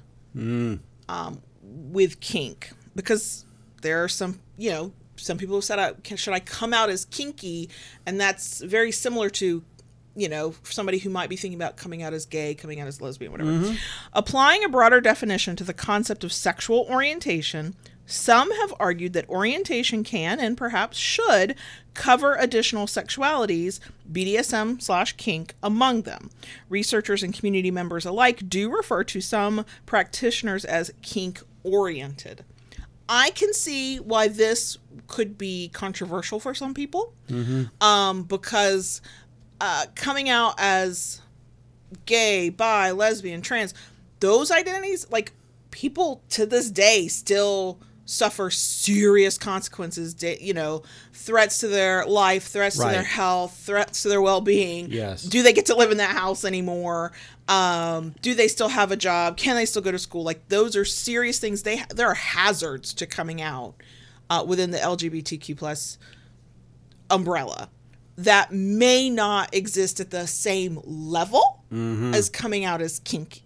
um, with kink because there are some, you know, some people have said, should I come out as kinky? And that's very similar to, you know, somebody who might be thinking about coming out as gay, coming out as lesbian, whatever. Applying a broader definition to the concept of sexual orientation, some have argued that orientation can and perhaps should cover additional sexualities, BDSM slash kink among them. Researchers and community members alike do refer to some practitioners as kink oriented. I can see why this could be controversial for some people, um, because uh, coming out as gay, bi, lesbian, trans, those identities, like people to this day still suffer serious consequences, you know, threats to their life, threats to their health, threats to their well being. Yes. Do they get to live in that house anymore? Um, do they still have a job? Can they still go to school? Like those are serious things. They there are hazards to coming out uh, within the LGBTQ plus umbrella that may not exist at the same level mm-hmm. as coming out as kinky.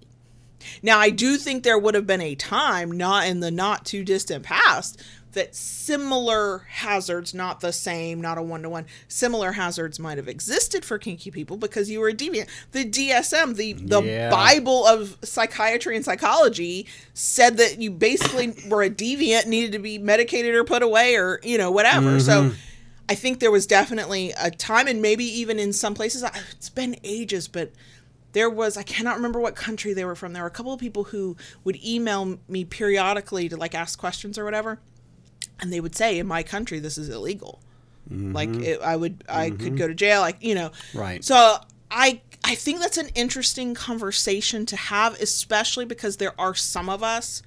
Now, I do think there would have been a time, not in the not too distant past, that similar hazards, not the same, not a one to one, similar hazards might have existed for kinky people because you were a deviant. The DSM, the the Yeah. Bible of psychiatry and psychology, said that you basically were a deviant, needed to be medicated or put away or you know whatever. So. Mm-hmm. I think there was definitely a time, and maybe even in some places, it's been ages, but there was, I cannot remember what country they were from. There were a couple of people who would email me periodically to like ask questions or whatever. And they would say, in my country, this is illegal. Like mm-hmm. it, I would, I could mm-hmm. go to jail. Like, you know, Right. so I, I think that's an interesting conversation to have, especially because there are some of us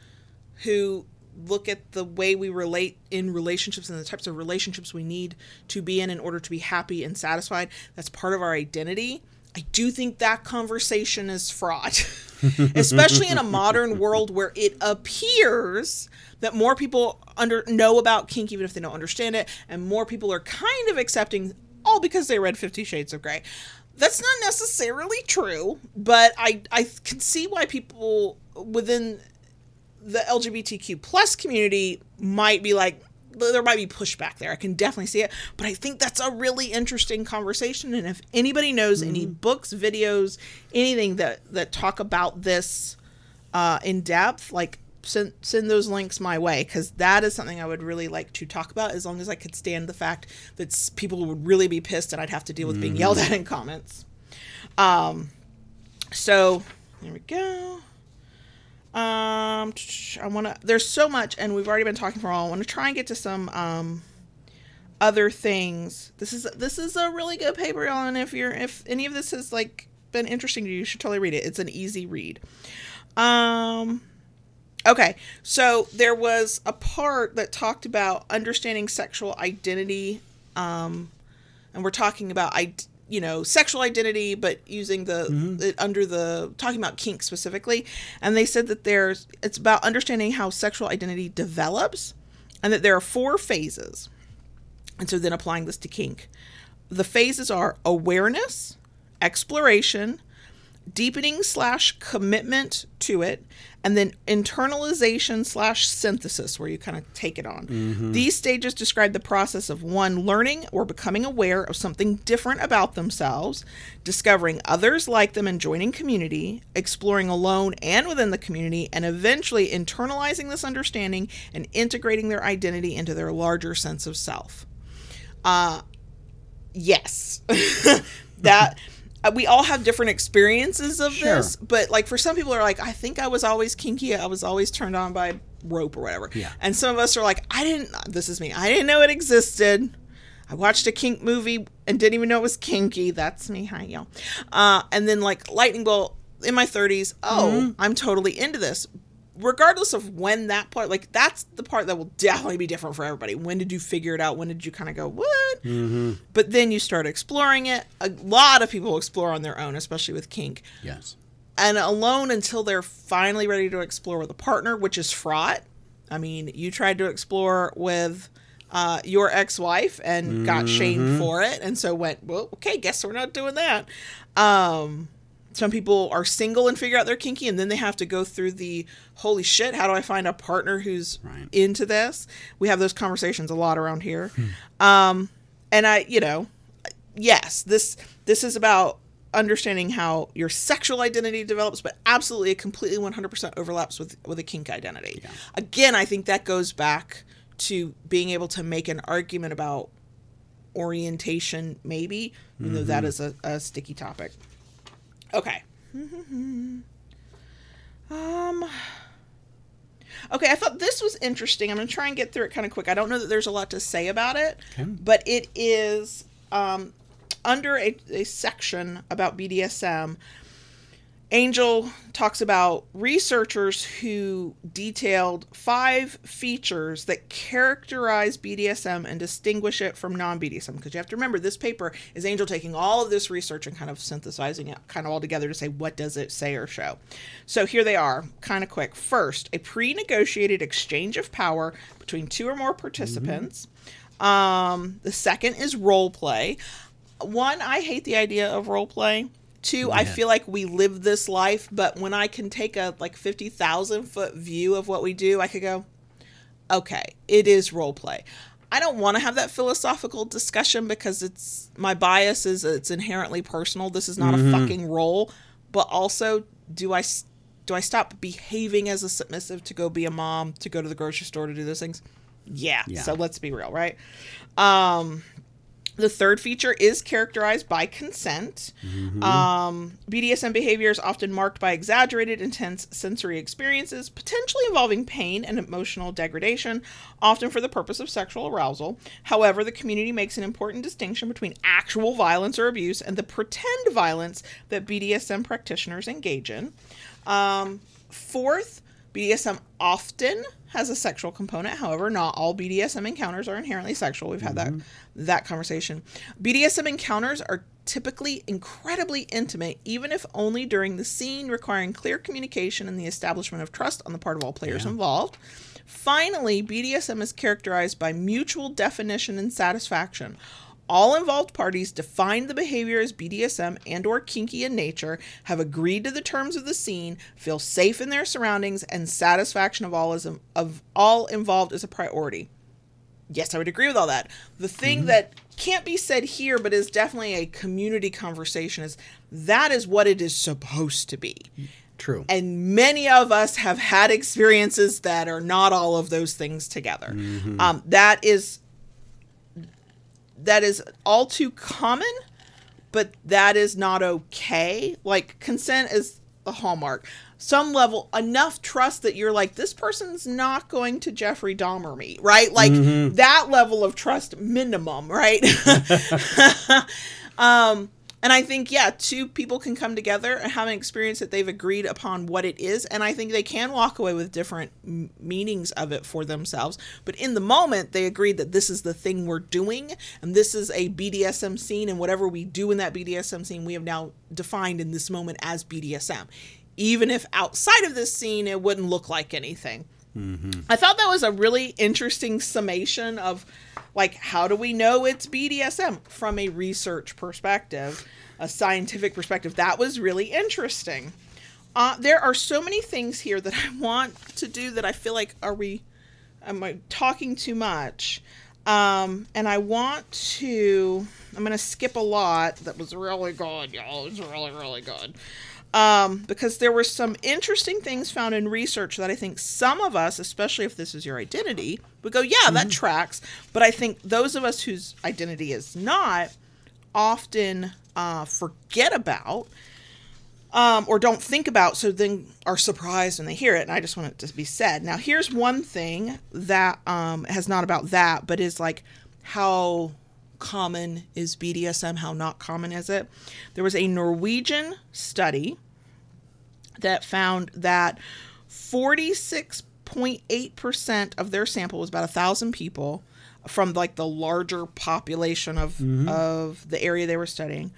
who look at the way we relate in relationships and the types of relationships we need to be in in order to be happy and satisfied. That's part of our identity. I do think that conversation is fraught, <laughs> especially in a modern world where it appears that more people under know about kink even if they don't understand it, and more people are kind of accepting all because they read Fifty Shades of Grey. That's not necessarily true, but I I can see why people within the LGBTQ plus community might be like there might be pushback there. I can definitely see it, but I think that's a really interesting conversation. And if anybody knows any books, videos, anything that that talk about this uh, in depth, like send send those links my way because that is something I would really like to talk about. As long as I could stand the fact that people would really be pissed and I'd have to deal with being yelled at in comments. Um, so there we go. Um, I want to. There's so much, and we've already been talking for a while. I want to try and get to some um other things. This is this is a really good paper, and if you're if any of this has like been interesting to you, you should totally read it. It's an easy read. Um. Okay, so there was a part that talked about understanding sexual identity, um, and we're talking about I, you know, sexual identity, but using the mm-hmm. it under the talking about kink specifically, and they said that there's it's about understanding how sexual identity develops, and that there are four phases, and so then applying this to kink, the phases are awareness, exploration, deepening slash commitment to it and then internalization slash synthesis where you kind of take it on. These stages describe the process of one learning or becoming aware of something different about themselves discovering others like them and joining community exploring alone and within the community and eventually internalizing this understanding and integrating their identity into their larger sense of self. Uh yes. <laughs> That we all have different experiences of Sure. this but like for some people are like i think i was always kinky. I was always turned on by rope or whatever. Yeah. and some of us are like i didn't this is me. I didn't know it existed. I watched a kink movie and didn't even know it was kinky. That's me. Hi y'all. Uh, and then like lightning bolt in my 30s oh i'm totally into this regardless of when that part like that's the part that will definitely be different for everybody. When did you figure it out? When did you kind of go what? Mm-hmm. but then you start exploring it. A lot of people explore on their own especially with kink. Yes. and alone until they're finally ready to explore with a partner which is fraught. I mean you tried to explore with uh, your ex-wife and got shamed for it and so went well okay guess we're not doing that. Um, some people are single and figure out they're kinky and then they have to go through the holy shit how do i find a partner who's Right. into this? We have those conversations a lot around here. Um, and i you know yes this this is about understanding how your sexual identity develops but absolutely it completely 100% overlaps with with a kink identity. Yeah. again i think that goes back to being able to make an argument about orientation maybe even though that is a, a sticky topic okay <laughs> um okay i thought this was interesting i'm gonna try and get through it kind of quick i don't know that there's a lot to say about it Okay. but it is um, under a, a section about BDSM. Angel talks about researchers who detailed five features that characterize BDSM and distinguish it from non BDSM. Because you have to remember, this paper is Angel taking all of this research and kind of synthesizing it kind of all together to say what does it say or show. So here they are, kind of quick. First, a pre negotiated exchange of power between two or more participants. Um, the second is role play. One, I hate the idea of role play. Two, I feel like we live this life, but when I can take a like fifty thousand foot view of what we do, I could go, okay, it is role play. I don't want to have that philosophical discussion because it's my bias is it's inherently personal. This is not a fucking role, but also do I do I stop behaving as a submissive to go be a mom, to go to the grocery store to do those things? Yeah. Yeah. So let's be real, right? Um the third feature is characterized by consent. Um, BDSM behavior is often marked by exaggerated, intense sensory experiences, potentially involving pain and emotional degradation, often for the purpose of sexual arousal. However, the community makes an important distinction between actual violence or abuse and the pretend violence that BDSM practitioners engage in. Um, fourth, BDSM often has a sexual component. However, not all BDSM encounters are inherently sexual. We've had that mm-hmm. that conversation. BDSM encounters are typically incredibly intimate, even if only during the scene, requiring clear communication and the establishment of trust on the part of all players Yeah. involved. Finally, BDSM is characterized by mutual definition and satisfaction. All involved parties define the behavior as BDSM and or kinky in nature, have agreed to the terms of the scene, feel safe in their surroundings, and satisfaction of all is of all involved is a priority. Yes, I would agree with all that. The thing that can't be said here, but is definitely a community conversation, is that is what it is supposed to be. True. And many of us have had experiences that are not all of those things together. Um, that is that is all too common, but that is not okay. Like consent is a hallmark. Some level enough trust that you're like this person's not going to Jeffrey Dahmer me, right? Like that level of trust minimum, right? <laughs> <laughs> um and I think yeah, two people can come together and have an experience that they've agreed upon what it is, and I think they can walk away with different meanings of it for themselves. But in the moment, they agreed that this is the thing we're doing, and this is a BDSM scene, and whatever we do in that BDSM scene, we have now defined in this moment as BDSM. Even if outside of this scene, it wouldn't look like anything. I thought that was a really interesting summation of like how do we know it's BDSM from a research perspective, a scientific perspective. That was really interesting. Uh, there are so many things here that <laughs> I want to do that I feel like are we am I talking too much? Um, and I want to I'm gonna skip a lot that was really good, y'all. It was really, really good um, because there were some interesting things found in research that I think some of us, especially if this is your identity, would go, yeah, that tracks. But I think those of us whose identity is not often uh, forget about um, or don't think about, so then are surprised when they hear it. And I just want it to be said. Now, here's one thing that um, has not about that, but is like how common is BDSM? How not common is it? There was a Norwegian study that found that 46.8% of their sample was about a thousand people from like the larger population of of the area they were studying.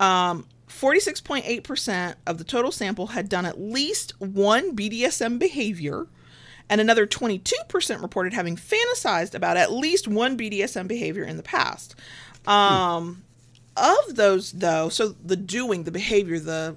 Um, 46.8% of the total sample had done at least one BDSM behavior, and another 22% reported having fantasized about at least one BDSM behavior in the past. Um, Of those, though, so the doing, the behavior, the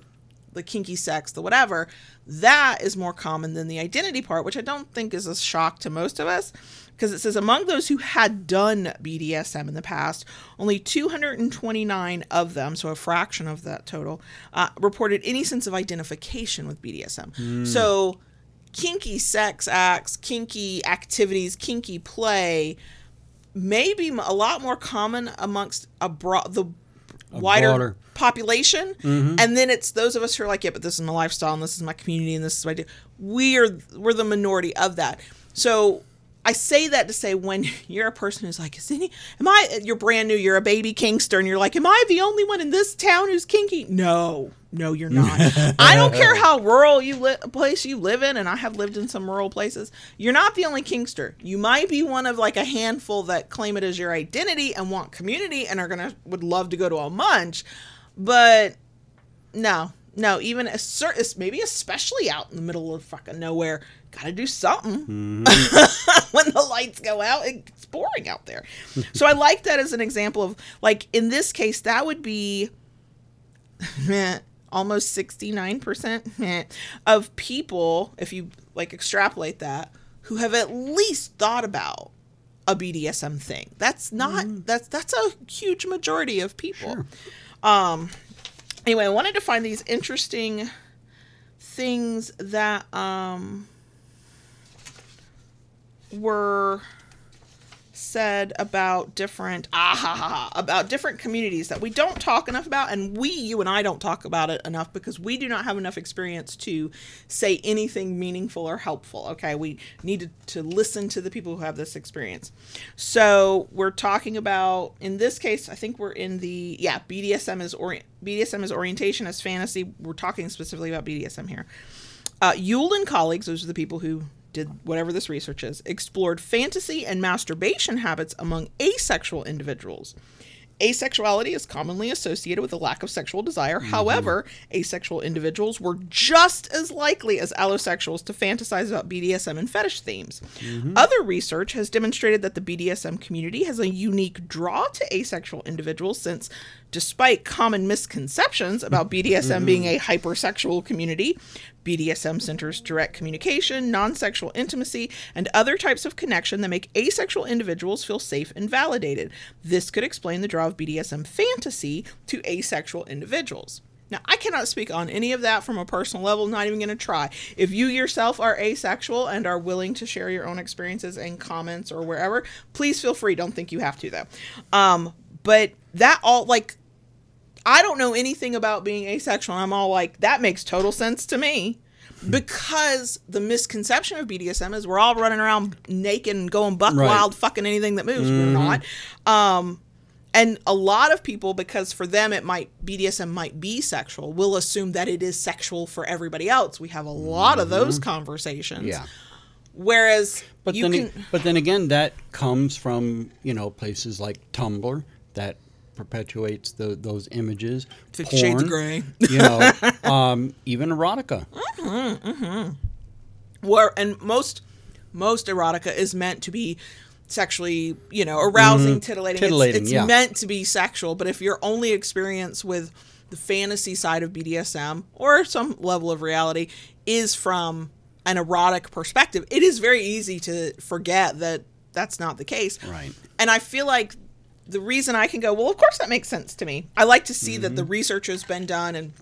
the kinky sex, the whatever, that is more common than the identity part, which I don't think is a shock to most of us because it says among those who had done BDSM in the past, only 229 of them, so a fraction of that total, uh, reported any sense of identification with BDSM. So, kinky sex acts, kinky activities, kinky play may be a lot more common amongst a broad the wider broader. population. Mm-hmm. And then it's those of us who are like yeah but this is my lifestyle and this is my community and this is what i do. We're we're the minority of that. So i say that to say when <laughs> you're a person who's like is any am i you're brand new you're a baby Kinkster, and you're like am i the only one in this town who's kinky no no you're not <laughs> i don't care how rural you li- place you live in and i have lived in some rural places you're not the only Kinkster. you might be one of like a handful that claim it as your identity and want community and are gonna would love to go to a munch but no, no, even a certain, maybe especially out in the middle of fucking nowhere, gotta do something. <laughs> when the lights go out, it's boring out there. so I like that as an example of, like, in this case, that would be <laughs> almost 69% of people, if you like extrapolate that, who have at least thought about a BDSM thing. That's not that's that's a huge majority of people. Um anyway, I wanted to find these interesting things that um were said about different ah ha, ha, ha, about different communities that we don't talk enough about and we you and I don't talk about it enough because we do not have enough experience to say anything meaningful or helpful okay? We need to, to listen to the people who have this experience. So we're talking about in this case I think we're in the yeah BDSM is orient BDSM is orientation as fantasy. We're talking specifically about BDSM here. Uh, Yule and colleagues, those are the people who did whatever this research is, explored fantasy and masturbation habits among asexual individuals. Asexuality is commonly associated with a lack of sexual desire. Mm-hmm. However, asexual individuals were just as likely as allosexuals to fantasize about BDSM and fetish themes. Mm-hmm. Other research has demonstrated that the BDSM community has a unique draw to asexual individuals since, despite common misconceptions about BDSM being a hypersexual community, BDSM centers direct communication, non sexual intimacy, and other types of connection that make asexual individuals feel safe and validated. This could explain the draw of BDSM fantasy to asexual individuals. Now, I cannot speak on any of that from a personal level, not even going to try. If you yourself are asexual and are willing to share your own experiences in comments or wherever, please feel free. Don't think you have to, though. Um, but that all, like, I don't know anything about being asexual. I'm all like, that makes total sense to me. Hmm. Because the misconception of BDSM is we're all running around naked and going buck Right. wild, fucking anything that moves. We're mm-hmm. not. Um, and a lot of people, because for them it might BDSM might be sexual, will assume that it is sexual for everybody else. We have a lot of those mm-hmm. conversations. Yeah. Whereas But then, can, but then again, that comes from you know places like Tumblr that perpetuates the, those images. Fifty Shades of porn, Grey. you know, <laughs> um, even erotica. Mm-hmm. where and most most erotica is meant to be sexually you know arousing titillating, It's- Titillating, it's, yeah. meant to be sexual but if your only experience with the fantasy side of bdsm or some level of reality is from an erotic perspective it is very easy to forget that that's not the case Right. and i feel like the reason i can go well of course that makes sense to me. I like to see that the research has been done and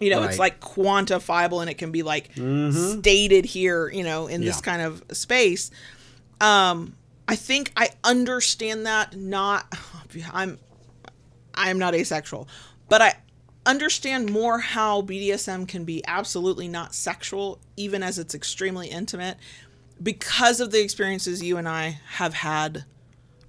you know it's Mm-hmm. Like quantifiable and it can be like stated here you know in this kind of space. Um i think i understand that not <sighs> i'm i'm not asexual but i understand more how bdsm can be absolutely not sexual even as it's extremely intimate because of the experiences you and i have had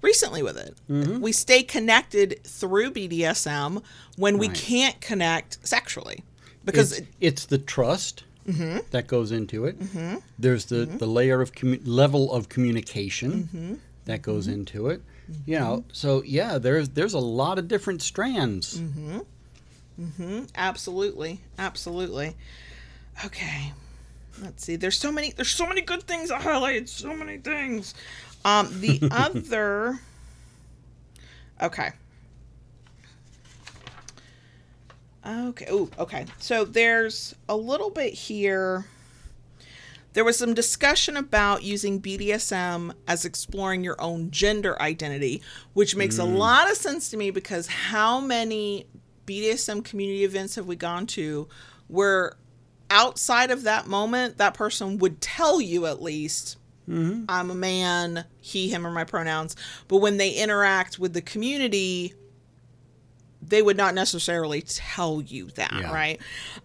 recently with it. Mm-hmm. We stay connected through BDSM when we can't connect sexually. Because It's, it's the trust mm-hmm. that goes into it. Mm-hmm. There's the, mm-hmm. the layer of commu- level of communication that goes into it. You know, so yeah, there's there's a lot of different strands. Absolutely. Absolutely. Okay. Let's see. There's so many there's so many good things I highlighted. So many things. Um the <laughs> other Okay. Okay. Oh, okay. So there's a little bit here. There was some discussion about using BDSM as exploring your own gender identity, which makes a lot of sense to me because how many BDSM community events have we gone to where outside of that moment, that person would tell you at least, I'm a man, he, him are my pronouns. But when they interact with the community, they would not necessarily tell you that, Yeah. right?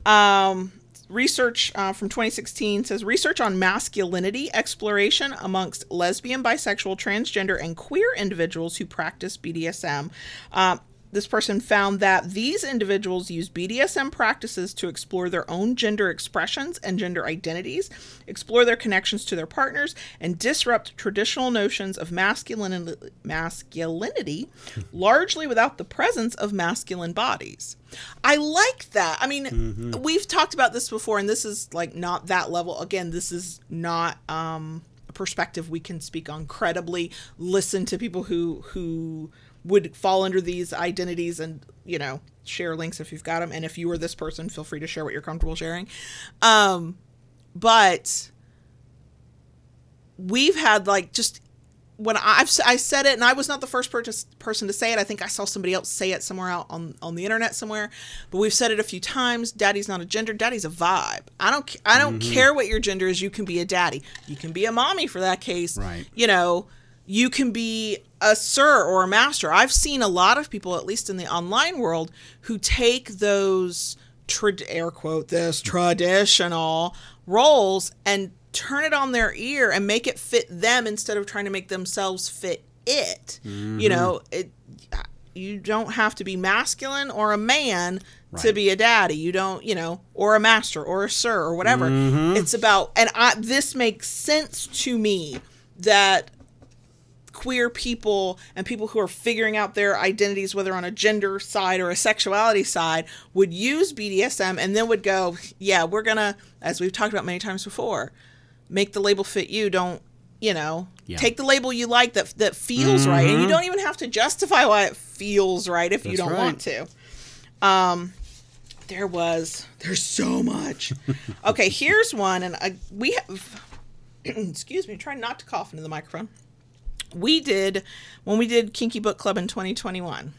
Um, research uh, from 2016 says research on masculinity exploration amongst lesbian, bisexual, transgender, and queer individuals who practice BDSM. Uh, this person found that these individuals use BDSM practices to explore their own gender expressions and gender identities, explore their connections to their partners, and disrupt traditional notions of masculinity, masculinity <laughs> largely without the presence of masculine bodies. I like that. I mean, we've talked about this before, and this is like not that level. Again, this is not um, a perspective we can speak on credibly. Listen to people who who would fall under these identities and you know share links if you've got them and if you are this person feel free to share what you're comfortable sharing um but we've had like just when I've I said it and I was not the first per- person to say it. I think I saw somebody else say it somewhere out on on the internet somewhere. But we've said it a few times. Daddy's not a gender. Daddy's a vibe. I don't I don't care what your gender is. You can be a daddy. You can be a mommy for that case. Right. You know, you can be a sir or a master. I've seen a lot of people, at least in the online world, who take those trad air quote this traditional roles and turn it on their ear and make it fit them instead of trying to make themselves fit it. You mm-hmm. know, it you don't have to be masculine or a man to be a daddy. You don't, you know, or a master or a sir or whatever. Mm-hmm. It's about and I this makes sense to me that queer people and people who are figuring out their identities, whether on a gender side or a sexuality side, would use BDSM and then would go, yeah, we're gonna, as we've talked about many times before, make the label fit you. Don't, you know, Yeah. take the label you like that that feels right, and you don't even have to justify why it feels right if you don't right. want to. Um, there was there's so much. <laughs> okay, here's one, and I, we have. <clears throat> excuse me, try not to cough into the microphone we did when we did Kinky Book Club in 2021.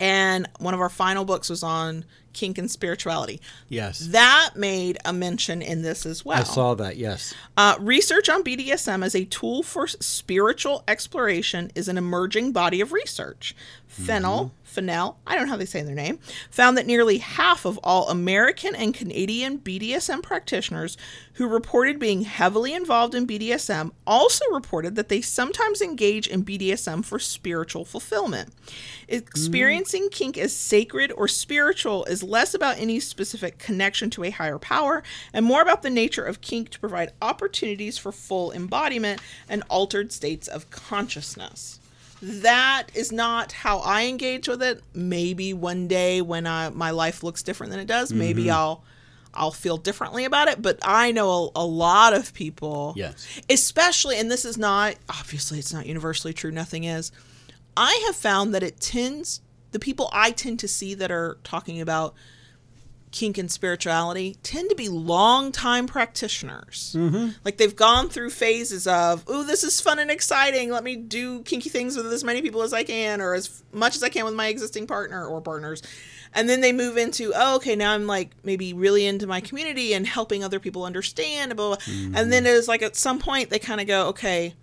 And one of our final books was on kink and spirituality. Yes. That made a mention in this as well. I saw that, yes. Uh, research on BDSM as a tool for spiritual exploration is an emerging body of research. Fennel, Fennell, I don't know how they say their name, found that nearly half of all American and Canadian BDSM practitioners who reported being heavily involved in BDSM also reported that they sometimes engage in BDSM for spiritual fulfillment. Experiencing mm. kink as sacred or spiritual is less about any specific connection to a higher power and more about the nature of kink to provide opportunities for full embodiment and altered states of consciousness. That is not how I engage with it. Maybe one day when I, my life looks different than it does, maybe mm-hmm. I'll I'll feel differently about it. But I know a, a lot of people, Yes. especially, and this is not obviously it's not universally true. Nothing is. I have found that it tends the people I tend to see that are talking about kink and spirituality tend to be long-time practitioners. Mm-hmm. Like they've gone through phases of, "Ooh, this is fun and exciting. Let me do kinky things with as many people as I can, or as much as I can with my existing partner or partners." And then they move into, "Oh, okay, now I'm like maybe really into my community and helping other people understand." Blah, blah, blah. Mm-hmm. And then it's like at some point they kind of go, "Okay."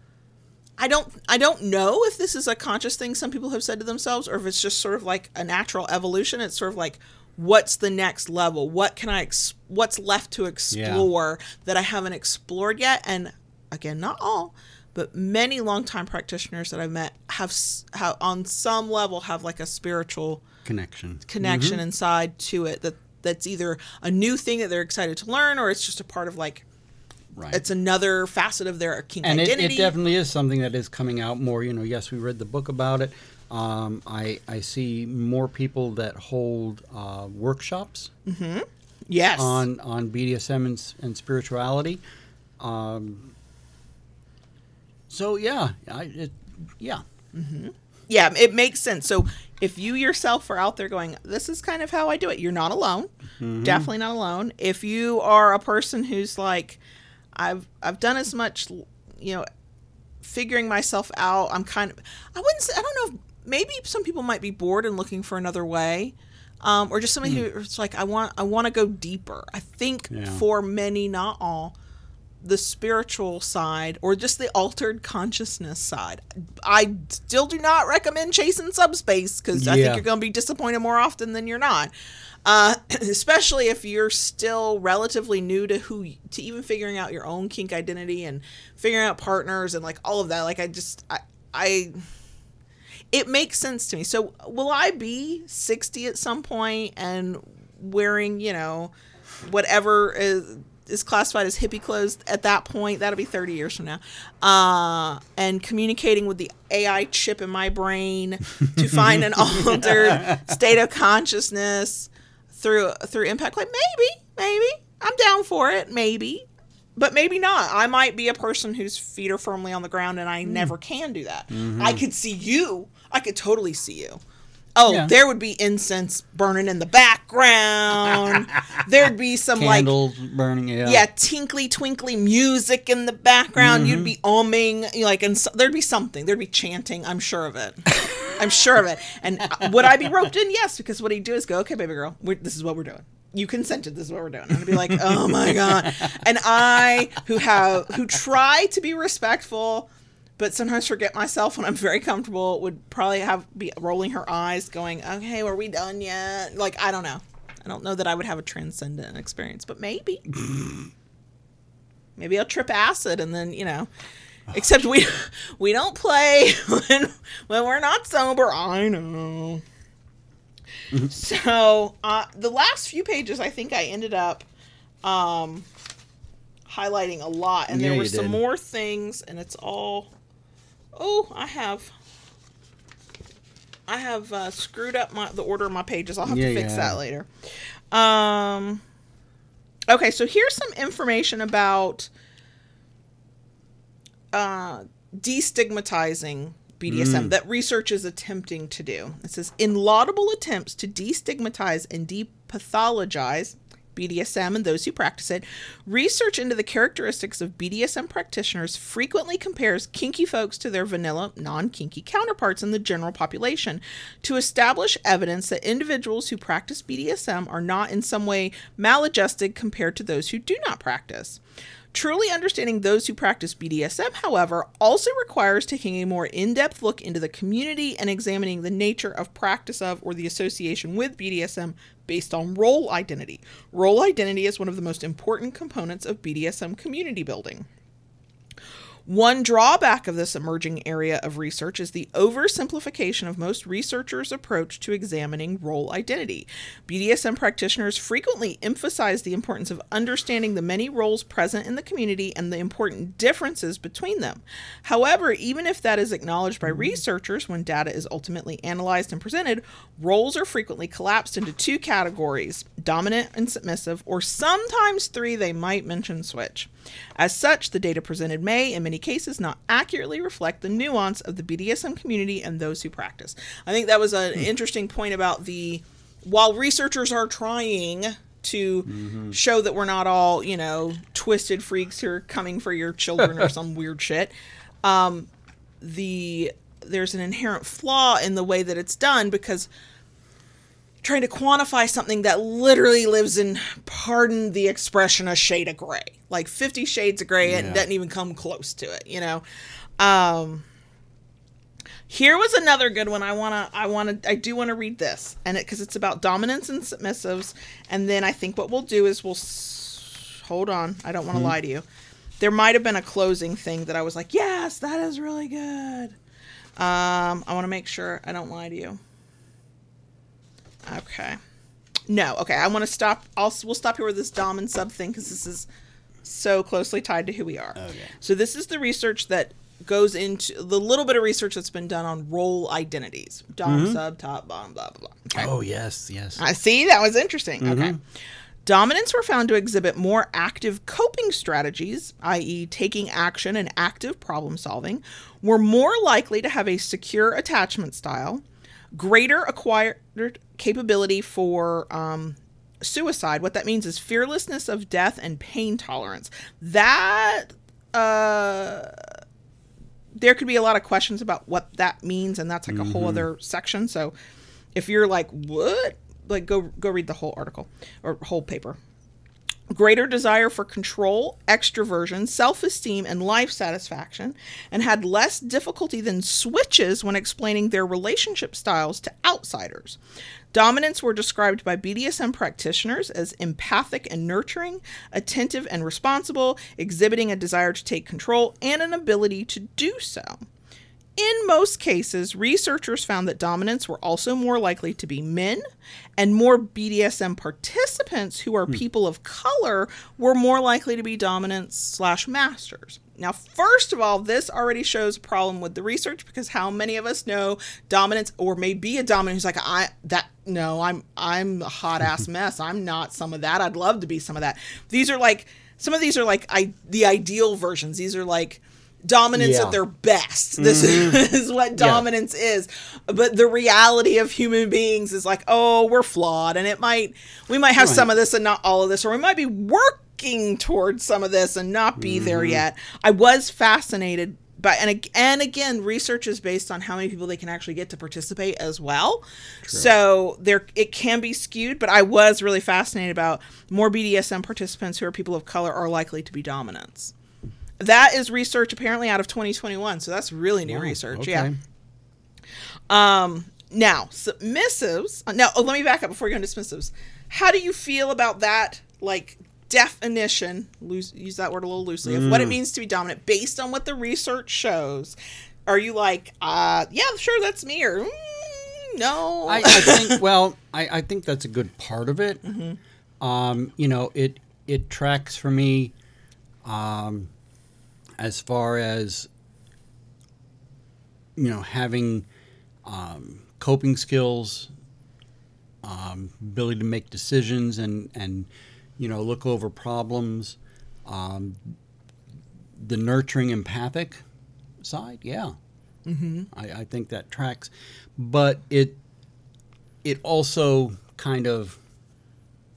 I don't I don't know if this is a conscious thing some people have said to themselves or if it's just sort of like a natural evolution. It's sort of like what's the next level? What can I ex- what's left to explore that I haven't explored yet? And again, not all, but many longtime practitioners that I've met have, have on some level have like a spiritual Connection. connection mm-hmm. inside to it that that's either a new thing that they're excited to learn or it's just a part of like Right. it's another facet of their kink and it, it definitely is something that is coming out more. You know, yes, we read the book about it. Um, I I see more people that hold uh, workshops yes. on on BDSM and, and spirituality. Um, so yeah, I, it, yeah, yeah, it makes sense. So if you yourself are out there going, this is kind of how I do it, you're not alone. Definitely not alone. If you are a person who's like, I've I've done as much, you know, figuring myself out. I'm kind of, I wouldn't say, I don't know. if Maybe some people might be bored and looking for another way. Um, or just somebody who's like, I want, I want to go deeper. I think Yeah. for many, not all, the spiritual side or just the altered consciousness side. I still do not recommend chasing subspace because I think you're going to be disappointed more often than you're not. Uh, <clears throat> especially if you're still relatively new to who to even figuring out your own kink identity and figuring out partners and like all of that. Like I just I I it makes sense to me. So will I be 60 at some point and wearing, you know, whatever is is classified as hippie clothes at that point? That'll be 30 years from now. Uh, and communicating with the AI chip in my brain to find an <laughs> altered state of consciousness through through impact like maybe, maybe. I'm down for it, maybe. But maybe not. I might be a person whose feet are firmly on the ground and I never can do that. I could see you. I could totally see you. Oh, Yeah. there would be incense burning in the background. <laughs> There'd be some like candles burning. Yeah, yeah, tinkly twinkly music in the background. You'd be umming, you know, like, and so, there'd be something. There'd be chanting. I'm sure of it. I'm sure of it. And uh, would I be roped in? Yes, because what he'd do is go, okay, baby girl, we're, this is what we're doing. You consented. This is what we're doing. And I'd be like, oh my god. And I, who have, who try to be respectful, but sometimes forget myself when I'm very comfortable, would probably have be rolling her eyes, going, okay, are we done yet? Like, I don't know. I don't know that I would have a transcendent experience, but maybe. <laughs> maybe I'll trip acid and then you know. Except we <laughs> we don't play <laughs> when when we're not sober. I know. so uh, the last few pages, I think I ended up um, highlighting a lot, and Yeah, there were some did. more things, and it's all. Oh, I have. I have uh, screwed up my the order of my pages. I'll have Yeah, to fix yeah. that later. Um. Okay, so here's some information about uh, destigmatizing BDSM that research is attempting to do. It says in laudable attempts to destigmatize and depathologize BDSM and those who practice it, research into the characteristics of BDSM practitioners frequently compares kinky folks to their vanilla, non kinky counterparts in the general population to establish evidence that individuals who practice BDSM are not in some way maladjusted compared to those who do not practice. Truly understanding those who practice BDSM, however, also requires taking a more in depth look into the community and examining the nature of practice of or the association with BDSM based on role identity. Role identity is one of the most important components of BDSM community building. One drawback of this emerging area of research is the oversimplification of most researchers' approach to examining role identity. BDSM practitioners frequently emphasize the importance of understanding the many roles present in the community and the important differences between them. However, even if that is acknowledged by researchers when data is ultimately analyzed and presented, roles are frequently collapsed into two categories dominant and submissive, or sometimes three, they might mention switch. As such, the data presented may, in many cases, not accurately reflect the nuance of the BDSM community and those who practice. I think that was an interesting point about the while researchers are trying to show that we're not all, you know, twisted freaks who are coming for your children or <laughs> some weird shit. Um, the there's an inherent flaw in the way that it's done because trying to quantify something that literally lives in pardon the expression a shade of gray. Like 50 shades of gray and Yeah. doesn't even come close to it you know? Um here was another good one. I want to i want to i do want to read this and it because it's about dominance and submissives and then i think what we'll do is we'll s- hold on i don't want to lie to you. There might have been a closing thing that i was like yes that is really good. Um i want to make sure i don't lie to you Okay. No. Okay, I want to stop. I'll we'll stop here with this dom and sub thing because this is so closely tied to who we are. Okay. So this is the research that goes into the little bit of research that's been done on role identities: dom, mm-hmm. sub, top, bottom, blah blah blah. Okay. Oh yes, yes. I see. That was interesting. Mm-hmm. Okay. Dominants were found to exhibit more active coping strategies, i.e., taking action and active problem solving, were more likely to have a secure attachment style, greater acquired capability for um, suicide. What that means is fearlessness of death and pain tolerance. That. Uh, there could be a lot of questions about what that means, and that's like a whole other section. So, if you're like, what? Like, go go read the whole article or whole paper. Greater desire for control, extroversion, self esteem, and life satisfaction, and had less difficulty than switches when explaining their relationship styles to outsiders. Dominants were described by BDSM practitioners as empathic and nurturing, attentive and responsible, exhibiting a desire to take control, and an ability to do so. In most cases, researchers found that dominants were also more likely to be men, and more BDSM participants who are hmm. people of color were more likely to be dominants slash masters. Now, first of all, this already shows a problem with the research because how many of us know dominants or may be a dominant who's like, I that no, I'm I'm a hot ass <laughs> mess. I'm not some of that. I'd love to be some of that. These are like some of these are like I the ideal versions. These are like dominance Yeah. at their best. This is mm-hmm. <laughs> what dominance is. But the reality of human beings is like, oh, we're flawed, and it might we might have some of this and not all of this, or we might be working towards some of this and not be there mm-hmm. yet. I was fascinated by and and again, research is based on how many people they can actually get to participate as well. So there it can be skewed, but I was really fascinated about more BDSM participants who are people of color are likely to be dominants. That is research apparently out of 2021, so that's really new research. Yeah. Um, now, submissives. uh, Now, oh, let me back up before we go into submissives. How do you feel about that, like, definition, loose, use that word a little loosely, of Mm. what it means to be dominant based on what the research shows? Are you like, uh, yeah, sure, that's me, or mm, no? I, I think <laughs> well, I, I think that's a good part of it. Um, you know, it it tracks for me um, as far as you know having um, coping skills, um, ability to make decisions, and and you know look over problems. Um, the nurturing, empathic side, yeah. Mm-hmm. I, I think that tracks, but it it also kind of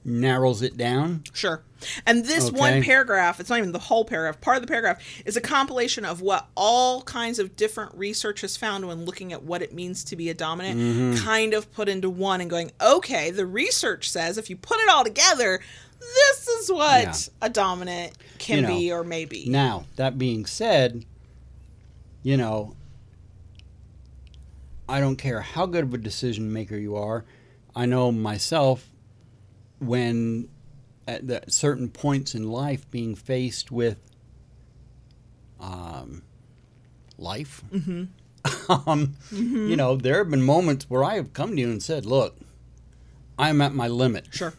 narrows it down. Sure. And this one paragraph, it's not even the whole paragraph, part of the paragraph is a compilation of what all kinds of different research has found when looking at what it means to be a dominant, Mm-hmm. kind of put into one and going, okay, the research says if you put it all together, this is what Yeah. a dominant can You know, be or may be. Now, that being said, you know, I don't care how good of a decision maker you are. I know myself when at the certain points in life being faced with um, life. <laughs> um, You know, there have been moments where I have come to you and said, "Look, I'm at my limit, Sure.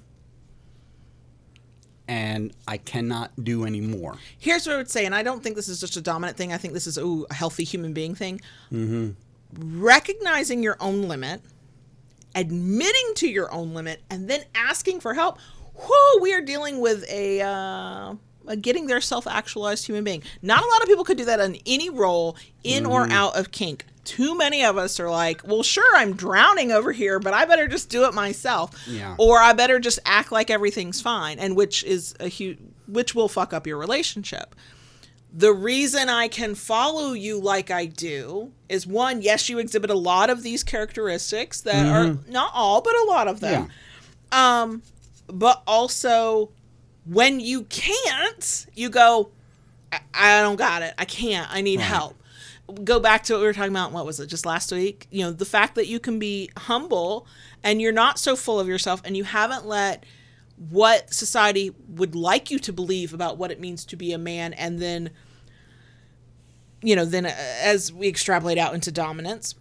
and I cannot do any more." Here's what I would say, and I don't think this is just a dominant thing. I think this is ooh, a healthy human being thing. Recognizing your own limit, admitting to your own limit, and then asking for help. Whoa, we are dealing with a, uh, a getting their self-actualized human being. Not a lot of people could do that in any role, in or out of kink. Too many of us are like, well, sure, I'm drowning over here, but I better just do it myself, Yeah. or I better just act like everything's fine, and which is a huge, which will fuck up your relationship the reason I can follow you like I do is one, yes, you exhibit a lot of these characteristics that are not all, but a lot of them. Um, but also when you can't, you go, I, I don't got it. I can't. I need Right. help. Go back to what we were talking about. What was it? Just last week? You know, the fact that you can be humble and you're not so full of yourself and you haven't let what society would like you to believe about what it means to be a man and then you know then uh, as we extrapolate out into dominance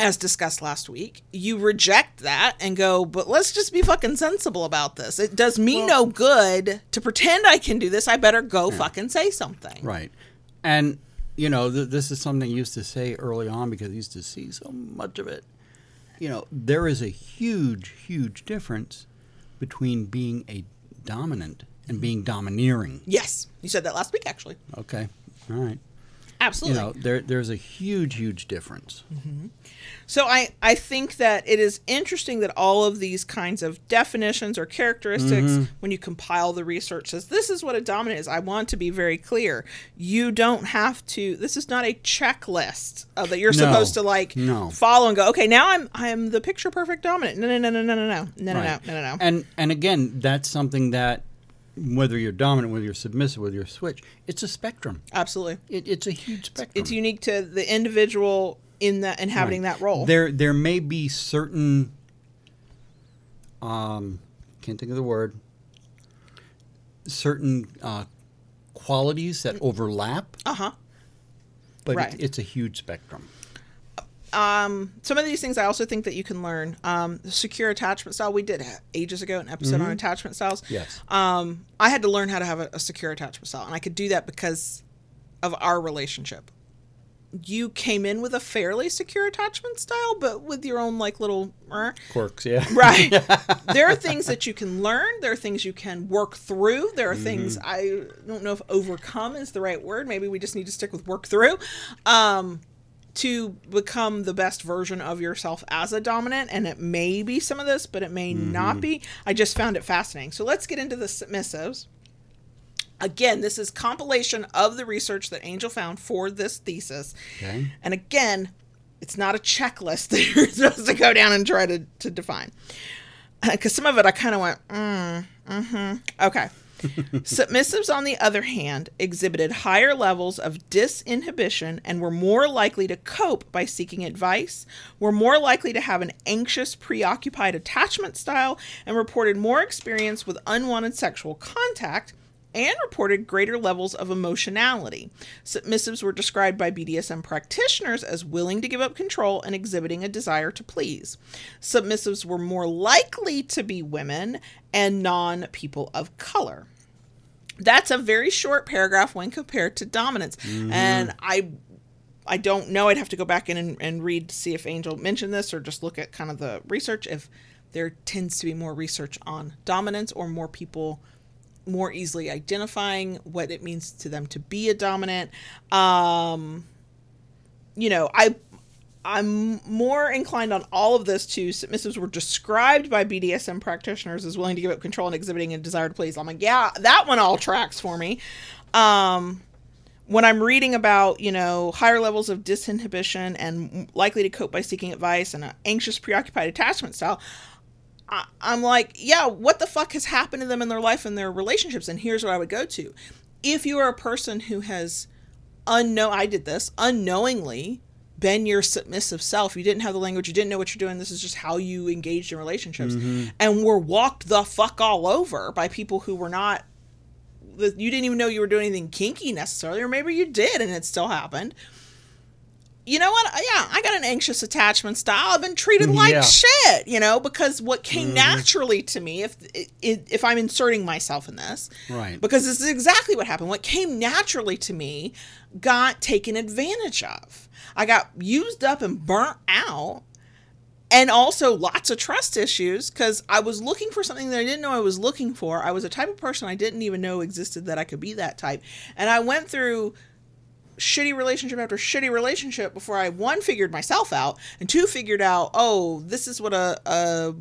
as discussed last week, you reject that and go, but let's just be fucking sensible about this. It does me no good to pretend I can do this. I better go fucking say something. Right. And, you know, th- this is something I used to say early on because I used to see so much of it. You know, there is a huge, huge difference between being a dominant and being domineering. Yes. You said that last week, actually. Okay. All right. Absolutely. You know, there, there's a huge, huge difference. Mm-hmm. So I, I think that it is interesting that all of these kinds of definitions or characteristics, mm-hmm. when you compile the research, says this is what a dominant is. I want to be very clear. You don't have to. This is not a checklist uh, that you're no. supposed to like no. follow and go. Okay, now I'm I'm the picture perfect dominant. No, no, no, no, no, no, no, no, right. no, no, no, no. And and again, that's something that whether you're dominant, whether you're submissive, whether you're switch, it's a spectrum. Absolutely, It, it's a huge spectrum. it's unique to the individual in that inhabiting Right. that role. There there may be certain um can't think of the word certain uh, qualities that overlap, Uh huh. but Right. it, it's a huge spectrum. Um, some of these things I also think that you can learn. Um, secure attachment style we did ages ago an episode on attachment styles. Yes. Um, I had to learn how to have a, a secure attachment style, and I could do that because of our relationship. You came in with a fairly secure attachment style, but with your own like little. er. Quirks, yeah. <laughs> Right. <laughs> there are things that you can learn. There are things you can work through. There are things I don't know if overcome is the right word. Maybe we just need to stick with work through. Um, to become the best version of yourself as a dominant and it may be some of this but it may not be. I just found it fascinating. So let's get into the submissives. Again this is compilation of the research that angel found for this thesis. Okay. and again it's not a checklist <laughs> that you're supposed to go down and try to, to define. Because some of it i kind of went mm, mm-hmm. Okay <laughs> Submissives, on the other hand, exhibited higher levels of disinhibition and were more likely to cope by seeking advice, were more likely to have an anxious, preoccupied attachment style, and reported more experience with unwanted sexual contact and reported greater levels of emotionality. Submissives were described by BDSM practitioners as willing to give up control and exhibiting a desire to please. Submissives were more likely to be women and non people of color. That's a very short paragraph when compared to dominance. And I I don't know. I'd have to go back in and, and read to see if Angel mentioned this or just look at kind of the research if there tends to be more research on dominance or more people more easily identifying what it means to them to be a dominant. Um, you know, I I'm more inclined on all of this to submissives were described by BDSM practitioners as willing to give up control and exhibiting a desire to please. I'm like, yeah, that one all tracks for me. Um, when I'm reading about, you know, higher levels of disinhibition and likely to cope by seeking advice and an anxious, preoccupied attachment style, I, I'm like, yeah, what the fuck has happened to them in their life and their relationships? And here's what I would go to. If you are a person who has unknown, I did this unknowingly been your submissive self. You didn't have the language. You didn't know what you're doing. This is just how you engaged in relationships, mm-hmm. and were walked the fuck all over by people who were not. You didn't even know you were doing anything kinky necessarily, or maybe you did, and it still happened. You know what? Yeah, I got an anxious attachment style. I've been treated like Yeah. shit, you know, because what came mm-hmm. naturally to me, if if I'm inserting myself in this, Right. because this is exactly what happened. What came naturally to me got taken advantage of. I got used up and burnt out. And also lots of trust issues because I was looking for something that I didn't know I was looking for. I was a type of person I didn't even know existed that I could be that type. And I went through shitty relationship after shitty relationship before I one figured myself out and two figured out, oh, this is what a, a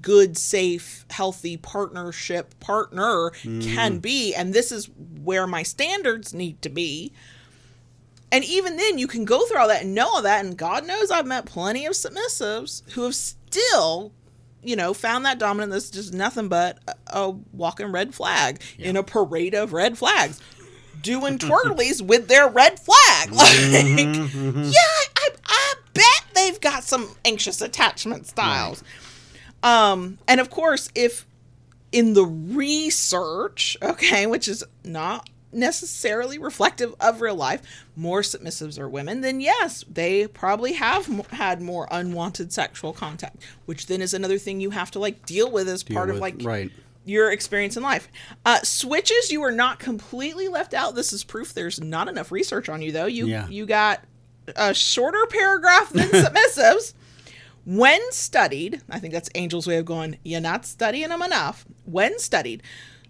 good, safe, healthy partnership partner mm. can be, and this is where my standards need to be. And even then, you can go through all that and know all that. And God knows I've met plenty of submissives who have still, you know, found that dominant that's just nothing but a, a walking red flag in a parade of red flags, doing twirlies <laughs> with their red flag. <laughs> Like, yeah, I, I bet they've got some anxious attachment styles. Um, and of course, if in the research, okay, which is not necessarily reflective of real life, more submissives are women, then yes, they probably have m- had more unwanted sexual contact, which then is another thing you have to like deal with as part of like right. your experience in life. Uh, switches, you are not completely left out. This is proof there's not enough research on you, though. You Yeah. you got a shorter paragraph than <laughs> submissives. When studied, I think that's Angel's way of going, you're not studying them enough. When studied,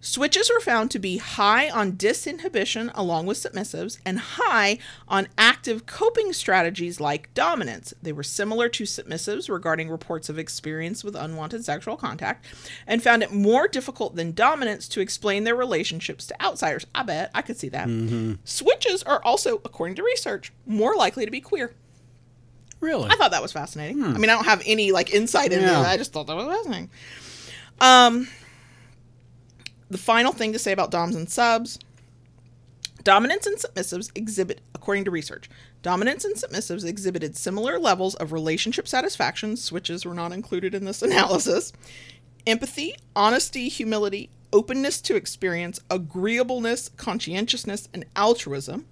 switches were found to be high on disinhibition along with submissives and high on active coping strategies like dominance. They were similar to submissives regarding reports of experience with unwanted sexual contact and found it more difficult than dominance to explain their relationships to outsiders. I bet I could see that. Switches are also, according to research, more likely to be queer. Really? I thought that was fascinating. I mean, I don't have any like insight into Yeah. it. I just thought that was fascinating. Um, the final thing to say about doms and subs: dominance and submissives exhibit, according to research, dominance and submissives exhibited similar levels of relationship satisfaction. Switches were not included in this <laughs> analysis. Empathy, honesty, humility, openness to experience, agreeableness, conscientiousness, and altruism,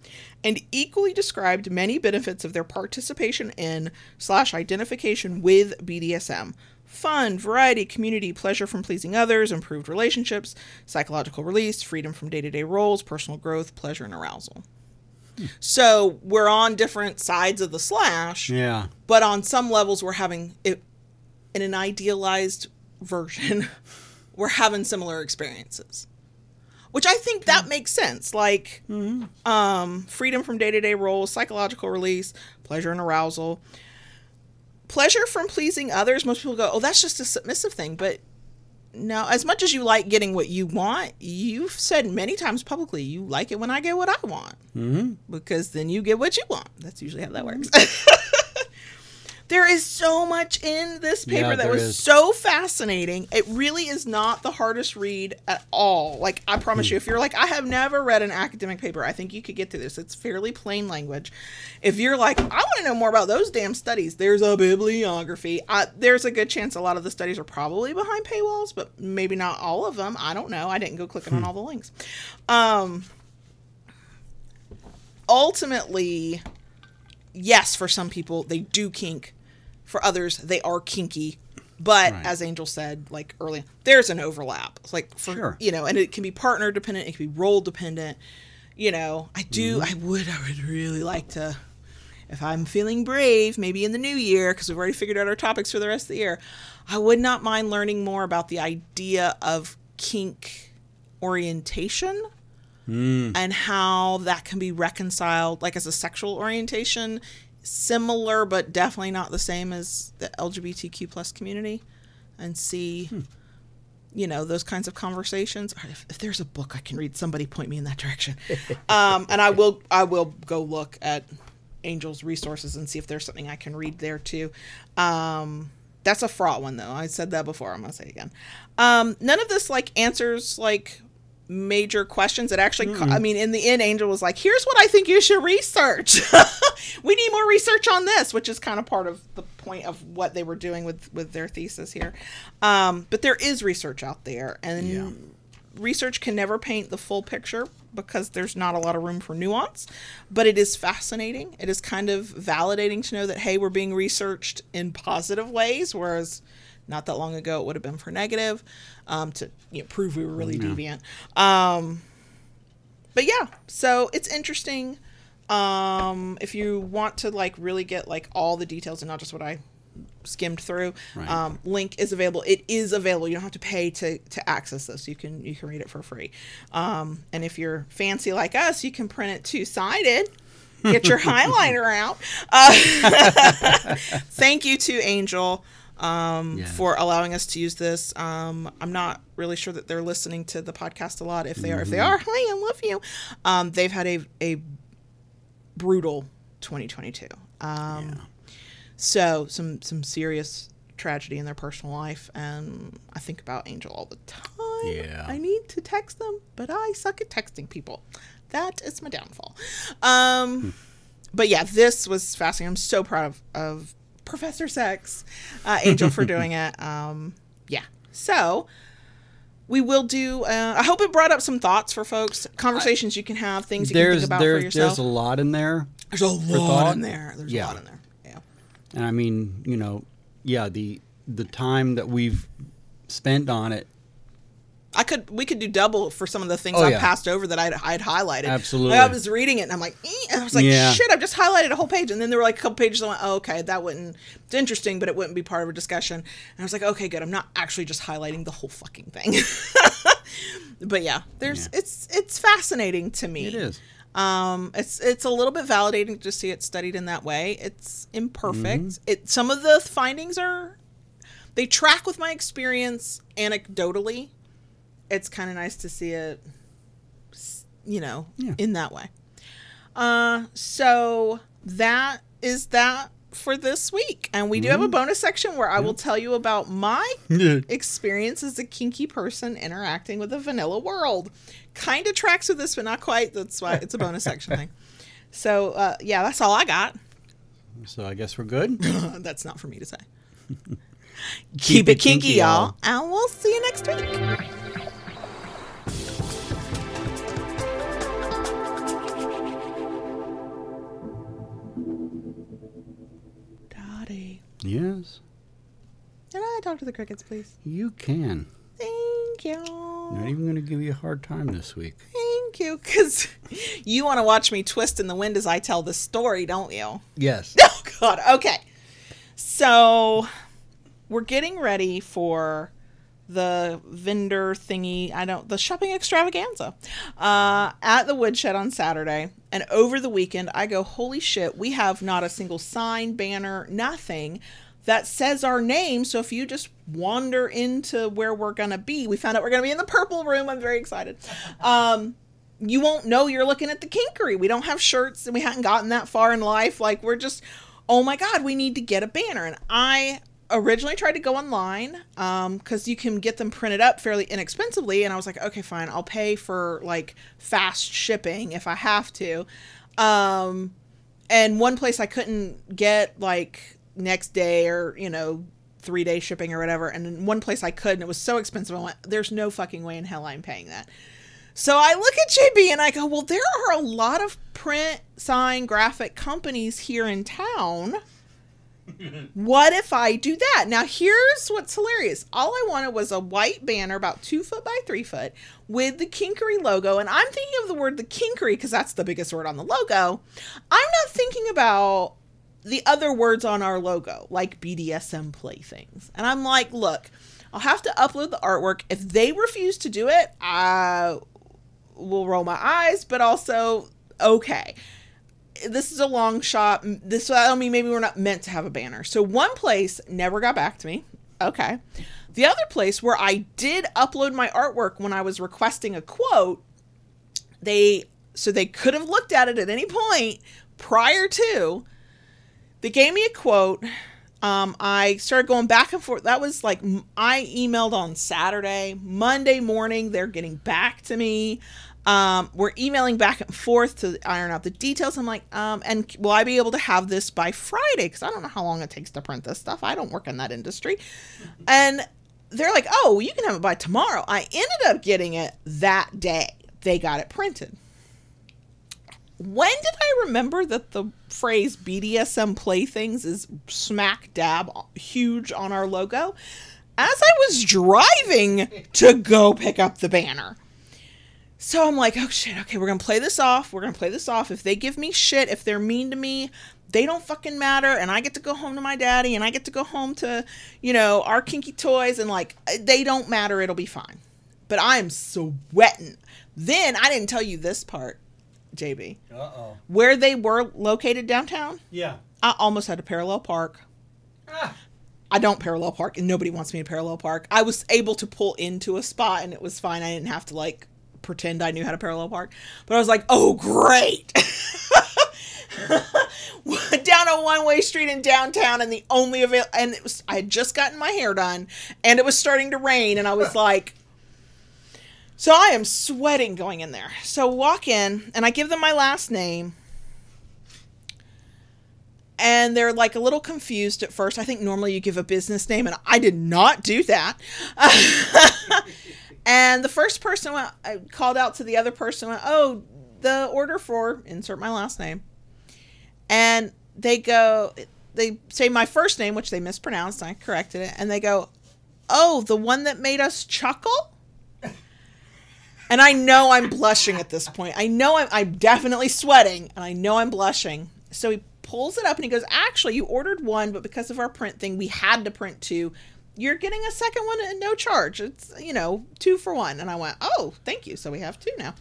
and equally described many benefits of their participation in slash identification with BDSM. Fun, variety, community, pleasure from pleasing others, improved relationships, psychological release, freedom from day to day roles, personal growth, pleasure, and arousal. So we're on different sides of the slash yeah. but on some levels we're having it in an idealized version <laughs> we're having similar experiences which i think that makes sense like um, freedom from day-to-day roles psychological release pleasure and arousal pleasure from pleasing others most people go oh that's just a submissive thing but no as much as you like getting what you want you've said many times publicly you like it when i get what i want Mm-hmm. because then you get what you want. That's usually how that works. <laughs> there is so much in this paper Yeah, that was is. so fascinating. It really is not the hardest read at all. Like I promise you, if you're like, I have never read an academic paper, I think you could get through this. It's fairly plain language. If you're like, I want to know more about those damn studies, there's a bibliography. Uh, there's a good chance a lot of the studies are probably behind paywalls, but maybe not all of them. I don't know. I didn't go clicking on all the links. Um, ultimately, yes, for some people, they do kink. For others, they are kinky. But Right. as Angel said, like earlier, there's an overlap. It's like for Sure. you know, and it can be partner dependent, it can be role dependent. You know, I do. Mm-hmm. I would. I would really like to. If I'm feeling brave, maybe in the new year, because we've already figured out our topics for the rest of the year, I would not mind learning more about the idea of kink orientation Mm. and how that can be reconciled like as a sexual orientation similar but definitely not the same as the lgbtq plus community and see you know those kinds of conversations. If, if there's a book i can read somebody point me in that direction. <laughs> Um, and i will i will go look at angel's resources and see if there's something i can read there too. Um, that's a fraught one though. I said that before. I'm gonna say it again. Um, none of this like answers like major questions. That actually i mean in the end angel was like here's what i think you should research <laughs> we need more research on this which is kind of part of the point of what they were doing with with their thesis here. Um, but there is research out there and Yeah. research can never paint the full picture because there's not a lot of room for nuance but it is fascinating. It is kind of validating to know that hey we're being researched in positive ways whereas not that long ago it would have been for negative um, to you know, prove we were really deviant. Um, but yeah so it's interesting um, if you want to like really get like all the details and not just what i skimmed through Right. um, link is available. It is available. You don't have to pay to to access this. You can you can read it for free. Um, and if you're fancy like us you can print it two-sided. Get your <laughs> highlighter out. Uh, <laughs> thank you to angel um, Yeah. for allowing us to use this. Um, i'm not really sure that they're listening to the podcast a lot. If they are if they are hi i love you. Um, they've had a, a brutal 2022 um, so some some serious tragedy in their personal life, and I think about Angel all the time. Yeah. I need to text them, but I suck at texting people. That is my downfall. Um, but yeah, this was fascinating. I'm so proud of, of Professor Sex, uh, Angel, for <laughs> doing it. Um, yeah. So we will do. Uh, I hope it brought up some thoughts for folks, conversations you can have, things you can There's think about there, for yourself. there's a lot in there, There's a lot in there. There's Yeah. a lot in there. Yeah. and I mean, you know, yeah, the the time that we've spent on it I could we could do double for some of the things Oh, I yeah. passed over that I'd, I'd highlighted. Absolutely. Like, I was reading it and I'm like, "Eh," and I was like, Yeah. shit, I've just highlighted a whole page. And then there were like a couple pages. I went, oh, okay, that wouldn't. It's interesting, but it wouldn't be part of a discussion. And I was like, okay, good. I'm not actually just highlighting the whole fucking thing. <laughs> but yeah, there's Yeah. it's it's fascinating to me. it is. Um, it's it's a little bit validating to see it studied in that way. It's imperfect. Mm-hmm. It some of the findings are they track with my experience anecdotally. It's kind of nice to see it, you know, Yeah. in that way. Uh, so that is that for this week, and we do have a bonus section where I will tell you about my <laughs> experience as a kinky person interacting with the vanilla world. Kind of tracks with this, but not quite. That's why it's a bonus section thing. <laughs> So uh, yeah, that's all I got. So I guess we're good. <laughs> that's not for me to say. Keep, it kinky, y'all, and we'll see you next week. Yes, can I talk to the crickets, please? you can. Thank you. Not even going to give you a hard time this week. Thank you, because <laughs> you want to watch me twist in the wind as I tell the story, don't you? Yes. <laughs> Oh God. Okay. So we're getting ready for the vendor thingy. I don't the shopping extravaganza uh, at the woodshed on Saturday, and over the weekend I go, holy shit! We have not a single sign, banner, nothing that says our name. So if you just wander into where we're gonna be, we found out we're gonna be in the purple room. I'm very excited. Um, you won't know you're looking at the kinkery. We don't have shirts and we hadn't gotten that far in life. Like we're just, oh my God, we need to get a banner. And I originally tried to go online because you can get them printed up fairly inexpensively. And I was like, okay, fine, I'll pay for like fast shipping if I have to. Um, and one place I couldn't get like next day or, you know, three day shipping or whatever. And one place I could, and it was so expensive. I went, there's no fucking way in hell I'm paying that. So I look at JB and I go, well, there are a lot of print, sign, graphic companies here in town. What if I do that? Now, here's what's hilarious. All I wanted was a white banner about two foot by three foot with the Kinkery logo. And I'm thinking of the word the Kinkery because that's the biggest word on the logo. I'm not thinking about the other words on our logo, like BDSM playthings. And I'm like, look, I'll have to upload the artwork. If they refuse to do it, I will roll my eyes, but also, okay. This is a long shot. This, I mean, maybe we're not meant to have a banner. So one place never got back to me. Okay. The other place where I did upload my artwork when I was requesting a quote, they, so they could have looked at it at any point prior to, they gave me a quote. Um, I started going back and forth. That was like I emailed on Saturday, Monday morning. They're getting back to me. Um, we're emailing back and forth to iron out the details. I'm like, um, and will I be able to have this by Friday? Because I don't know how long it takes to print this stuff. I don't work in that industry. And they're like, oh, you can have it by tomorrow. I ended up getting it that day. They got it printed when did I remember that the phrase BDSM playthings is smack dab huge on our logo? As I was driving to go pick up the banner. So I'm like, oh shit, okay, we're gonna play this off. We're gonna play this off. If they give me shit, if they're mean to me, they don't fucking matter. And I get to go home to my daddy and I get to go home to, you know, our kinky toys and like, they don't matter. It'll be fine. But I'm sweating. Then I didn't tell you this part. JB. Uh oh. Where they were located downtown, Yeah. I almost had to parallel park. Ah. I don't parallel park, and nobody wants me to parallel park. I was able to pull into a spot, and it was fine. I didn't have to like pretend I knew how to parallel park. But I was like, oh great. <laughs> down a one-way street in downtown and the only avail and it was I had just gotten my hair done and it was starting to rain and I was like so I am sweating going in there. So walk in and I give them my last name. And they're like a little confused at first. I think normally you give a business name and I did not do that. <laughs> and the first person went, I called out to the other person, went, oh, the order for insert my last name. And they go, they say my first name, which they mispronounced. I corrected it. And they go, oh, the one that made us chuckle? And I know I'm blushing at this point. I know I'm, I'm definitely sweating and I know I'm blushing. So he pulls it up and he goes, Actually, you ordered one, but because of our print thing, we had to print two. You're getting a second one at no charge. It's, you know, two for one. And I went, Oh, thank you. So we have two now.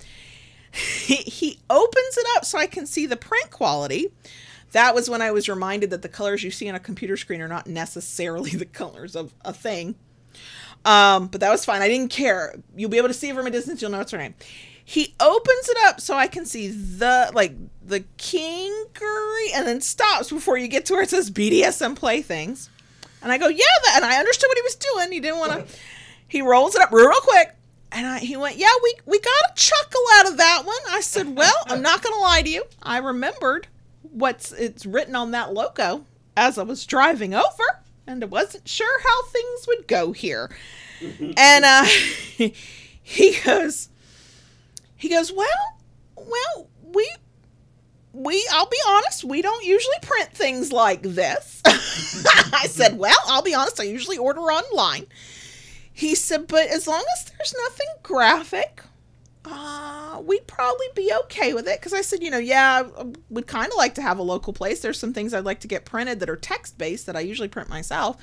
he, opens it up so I can see the print quality. That was when I was reminded that the colors you see on a computer screen are not necessarily <laughs> the colors of a thing. Um, but that was fine. I didn't care. You'll be able to see it from a distance. You'll know it's her name. He opens it up so I can see the like the kinkery and then stops before you get to where it says BDSM playthings. And I go, yeah, that. And I understood what he was doing. He didn't want to. He rolls it up real, real quick. And I, he went, yeah, we, we got a chuckle out of that one. I said, well, I'm not going to lie to you. I remembered what's it's written on that logo as I was driving over and I wasn't sure how things would go here. <laughs> and uh, <laughs> he goes, he goes, well, well, we, we, I'll be honest, we don't usually print things like this. <laughs> I said, well, I'll be honest, I usually order online. He said, but as long as there's nothing graphic, uh, we'd probably be okay with it. Because I said, you know, yeah, I would kind of like to have a local place. There's some things I'd like to get printed that are text based that I usually print myself.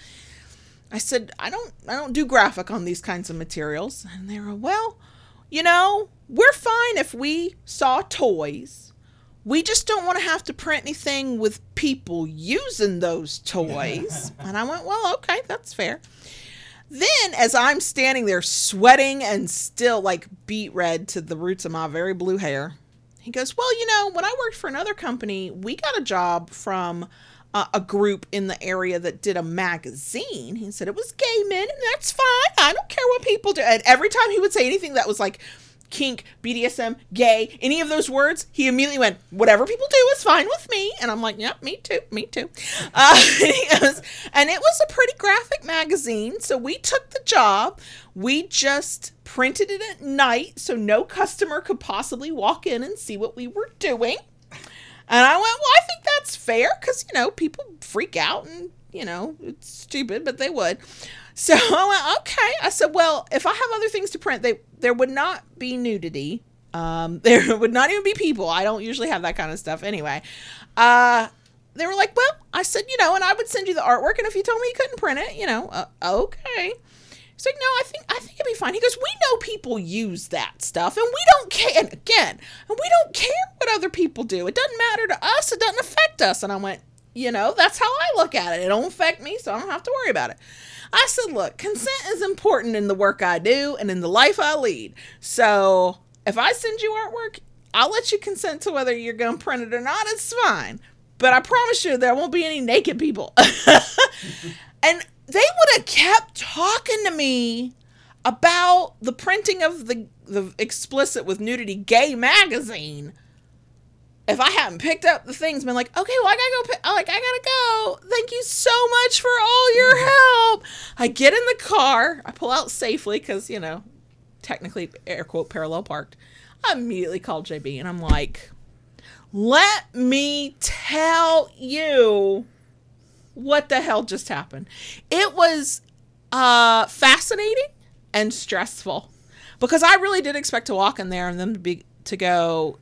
I said, I don't, I don't do graphic on these kinds of materials. And they were, well, you know, we're fine if we saw toys. We just don't want to have to print anything with people using those toys. <laughs> and I went, well, okay, that's fair. Then, as I'm standing there sweating and still like beet red to the roots of my very blue hair, he goes, Well, you know, when I worked for another company, we got a job from uh, a group in the area that did a magazine. He said it was gay men, and that's fine. I don't care what people do. And every time he would say anything that was like, kink, BDSM, gay, any of those words, he immediately went, whatever people do is fine with me. And I'm like, yeah, me too, me too. Uh, <laughs> and it was a pretty graphic magazine. So we took the job. We just printed it at night so no customer could possibly walk in and see what we were doing. And I went, well, I think that's fair because, you know, people freak out and, you know, it's stupid, but they would. So <laughs> I went, okay. I said, well, if I have other things to print, they there would not be nudity. Um, <laughs> there would not even be people. I don't usually have that kind of stuff anyway. Uh, they were like, well, I said, you know, and I would send you the artwork, and if you told me you couldn't print it, you know, uh, okay. He's like, no, I think I think it'd be fine. He goes, we know people use that stuff, and we don't care. And again, and we don't care what other people do. It doesn't matter to us. It doesn't affect us. And I went, you know, that's how I look at it. It don't affect me, so I don't have to worry about it. I said, look, consent is important in the work I do and in the life I lead. So if I send you artwork, I'll let you consent to whether you're going to print it or not. It's fine. But I promise you, there won't be any naked people. <laughs> and they would have kept talking to me about the printing of the, the explicit with nudity gay magazine if I hadn't picked up the things, been like, okay, well, I gotta go. Pick, like, I gotta go. Thank you so much for all your help. I get in the car. I pull out safely because you know, technically, air quote, parallel parked. I immediately called JB and I'm like, let me tell you what the hell just happened. It was uh, fascinating and stressful because I really did expect to walk in there and them to be to go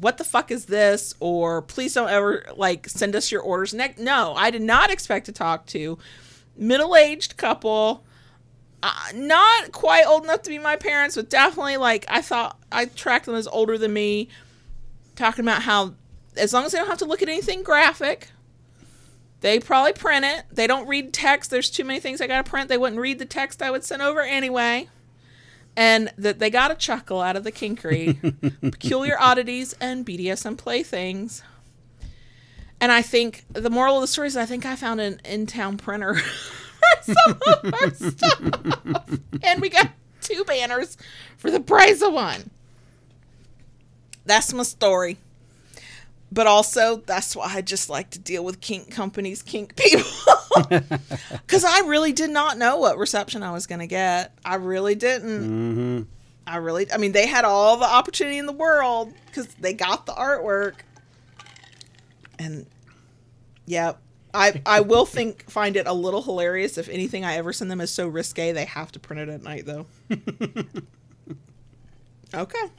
what the fuck is this? Or please don't ever like send us your orders. No i did not expect to talk to middle-aged couple. Uh, not quite old enough to be my parents but definitely like i thought i tracked them as older than me talking about how as long as they don't have to look at anything graphic they probably print it. They don't read text. There's too many things i gotta print. They wouldn't read the text i would send over anyway and that they got a chuckle out of the kinkery, <laughs> peculiar oddities, and BDSM playthings. And I think the moral of the story is I think I found an in-town printer <laughs> for some of our stuff, and we got two banners for the price of one. That's my story. But also that's why I just like to deal with kink companies, kink people. <laughs> Because I really did not know what reception I was going to get. I really didn't. Mm-hmm. I really, I mean, they had all the opportunity in the world because they got the artwork. And yeah, I I will <laughs> think find it a little hilarious if anything I ever send them is so risque they have to print it at night though. <laughs> okay.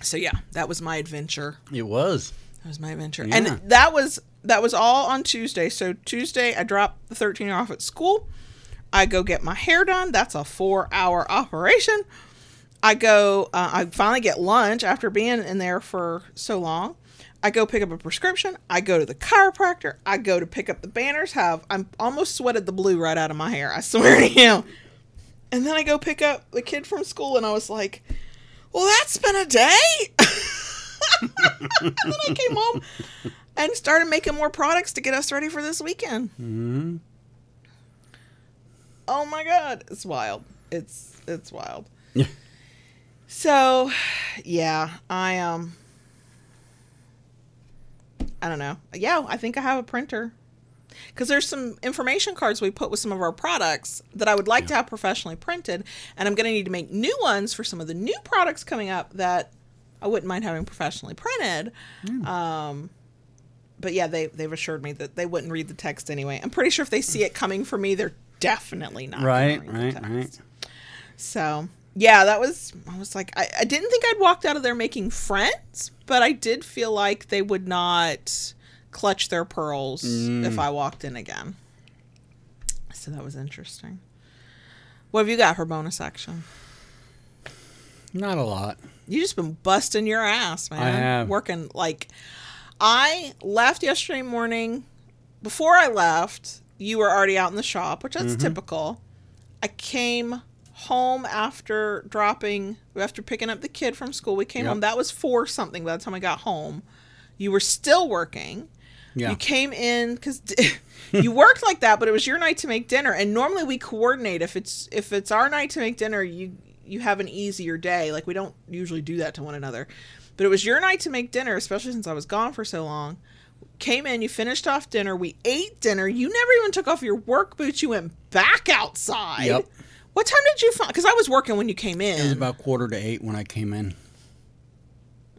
So yeah, that was my adventure. It was. That was my adventure. Yeah. And that was that was all on Tuesday. So Tuesday I dropped the 13 off at school. I go get my hair done. That's a 4-hour operation. I go uh, I finally get lunch after being in there for so long. I go pick up a prescription. I go to the chiropractor. I go to pick up the banners. Have I'm almost sweated the blue right out of my hair. I swear to <laughs> you. And then I go pick up the kid from school, and I was like, "Well, that's been a day." and <laughs> then I came home and started making more products to get us ready for this weekend. Mm-hmm. Oh my god, it's wild. It's it's wild. Yeah. So, yeah, I um I don't know. Yeah, I think I have a printer. Cuz there's some information cards we put with some of our products that I would like to have professionally printed, and I'm going to need to make new ones for some of the new products coming up that I wouldn't mind having professionally printed. Um but yeah, they they've assured me that they wouldn't read the text anyway. I'm pretty sure if they see it coming from me, they're definitely not. Right, the right, text. right. So yeah, that was I was like I, I didn't think I'd walked out of there making friends, but I did feel like they would not clutch their pearls Mm. if I walked in again. So that was interesting. What have you got for bonus action? Not a lot. You just been busting your ass, man. I have. Working like I left yesterday morning. Before I left, you were already out in the shop, which that's Mm-hmm. typical. I came home after dropping after picking up the kid from school. We came Yep. home. That was four something by the time I got home. You were still working. Yeah. You came in because <laughs> you worked like that, but it was your night to make dinner. And normally we coordinate. If it's if it's our night to make dinner, you you have an easier day. Like we don't usually do that to one another. But it was your night to make dinner, especially since I was gone for so long. Came in, you finished off dinner. We ate dinner. You never even took off your work boots. You went back outside. Yep. What time did you find? Because I was working when you came in. It was about quarter to eight when I came in.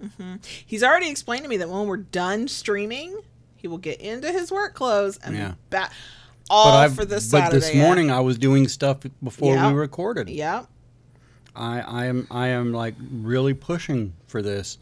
Mm-hmm. He's already explained to me that when we're done streaming, he will get into his work clothes and Yeah. back all I've- for this but Saturday. this morning I was doing stuff before Yeah. we recorded. Yeah. I, I am I am like really pushing for this.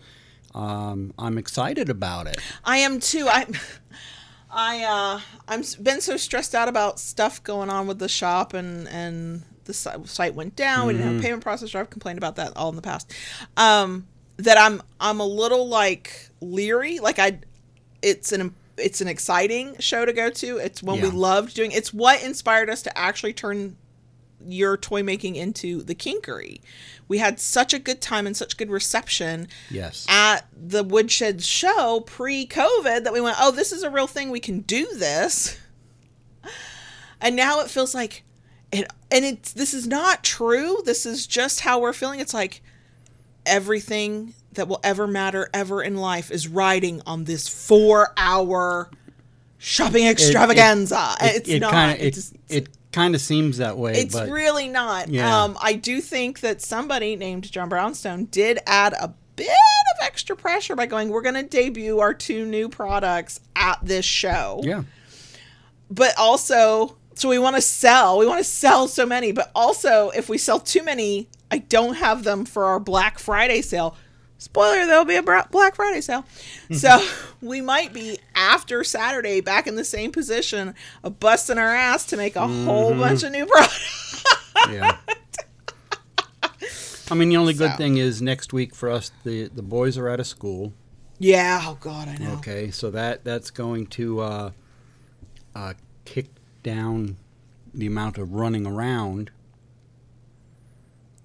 Um, I'm excited about it. I am too. I <laughs> I uh I'm been so stressed out about stuff going on with the shop and and the site went down. We didn't have a payment processor. I've complained about that all in the past. Um that I'm I'm a little like leery. Like I it's an it's an exciting show to go to. It's one we loved doing. It's what inspired us to actually turn your toy making into the kinkery. We had such a good time and such good reception Yes. at the Woodshed show pre COVID that we went, oh, this is a real thing. We can do this. And now it feels like it, and it's, this is not true. This is just how we're feeling. It's like everything that will ever matter ever in life is riding on this four hour shopping extravaganza. it's not. Kind of it it, just- it kind of seems that way. it's but really not. Yeah. Um, I do think that somebody named John Brownstone did add a bit of extra pressure by going, "We're going to debut our two new products at this show." yeah, But also, so we want to sell. We want to sell so many, but also if we sell too many, I don't have them for our Black Friday sale. Spoiler, there'll be a Black Friday sale. So <laughs> we might be after Saturday back in the same position of busting our ass to make a whole bunch of new products. yeah. <laughs> I mean, the only good So. thing is next week for us, the the boys are out of school. Yeah, oh god, I know. Okay, so that that's going to uh, uh, kick down the amount of running around.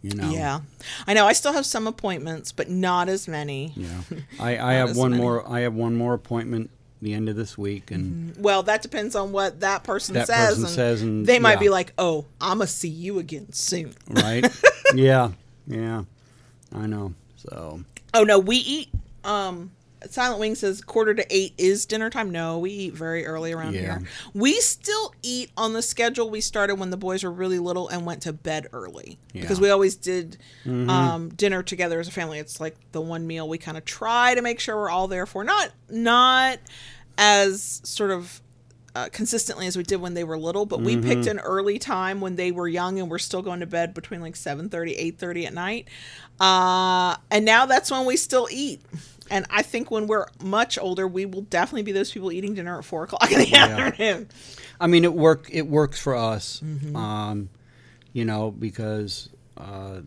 You know. Yeah. I know I still have some appointments, but not as many. Yeah. <laughs> I, I have one many. more. I have one more appointment the end of this week, and Well, that depends on what that person That says. person and says and- they might yeah. be like, "Oh, I'm gonna see you again soon." right? <laughs> yeah, yeah. I know. So Oh no, we eat um Silent Wing says quarter to eight is dinner time. No, we eat very early around Yeah. here. We still eat on the schedule we started when the boys were really little and went to bed early because Yeah. Mm-hmm. we always did um, dinner together as a family. It's like the one meal we kind of try to make sure we're all there for. Not not as sort of uh, consistently as we did when they were little, but we Mm-hmm. picked an early time when they were young and we're still going to bed between like 7.30, 8.30 at night. Uh, and now that's when we still eat. And I think when we're much older, we will definitely be those people eating dinner at 4 o'clock in the afternoon. I mean, it work. It works for us, Mm-hmm. um, you know, because uh,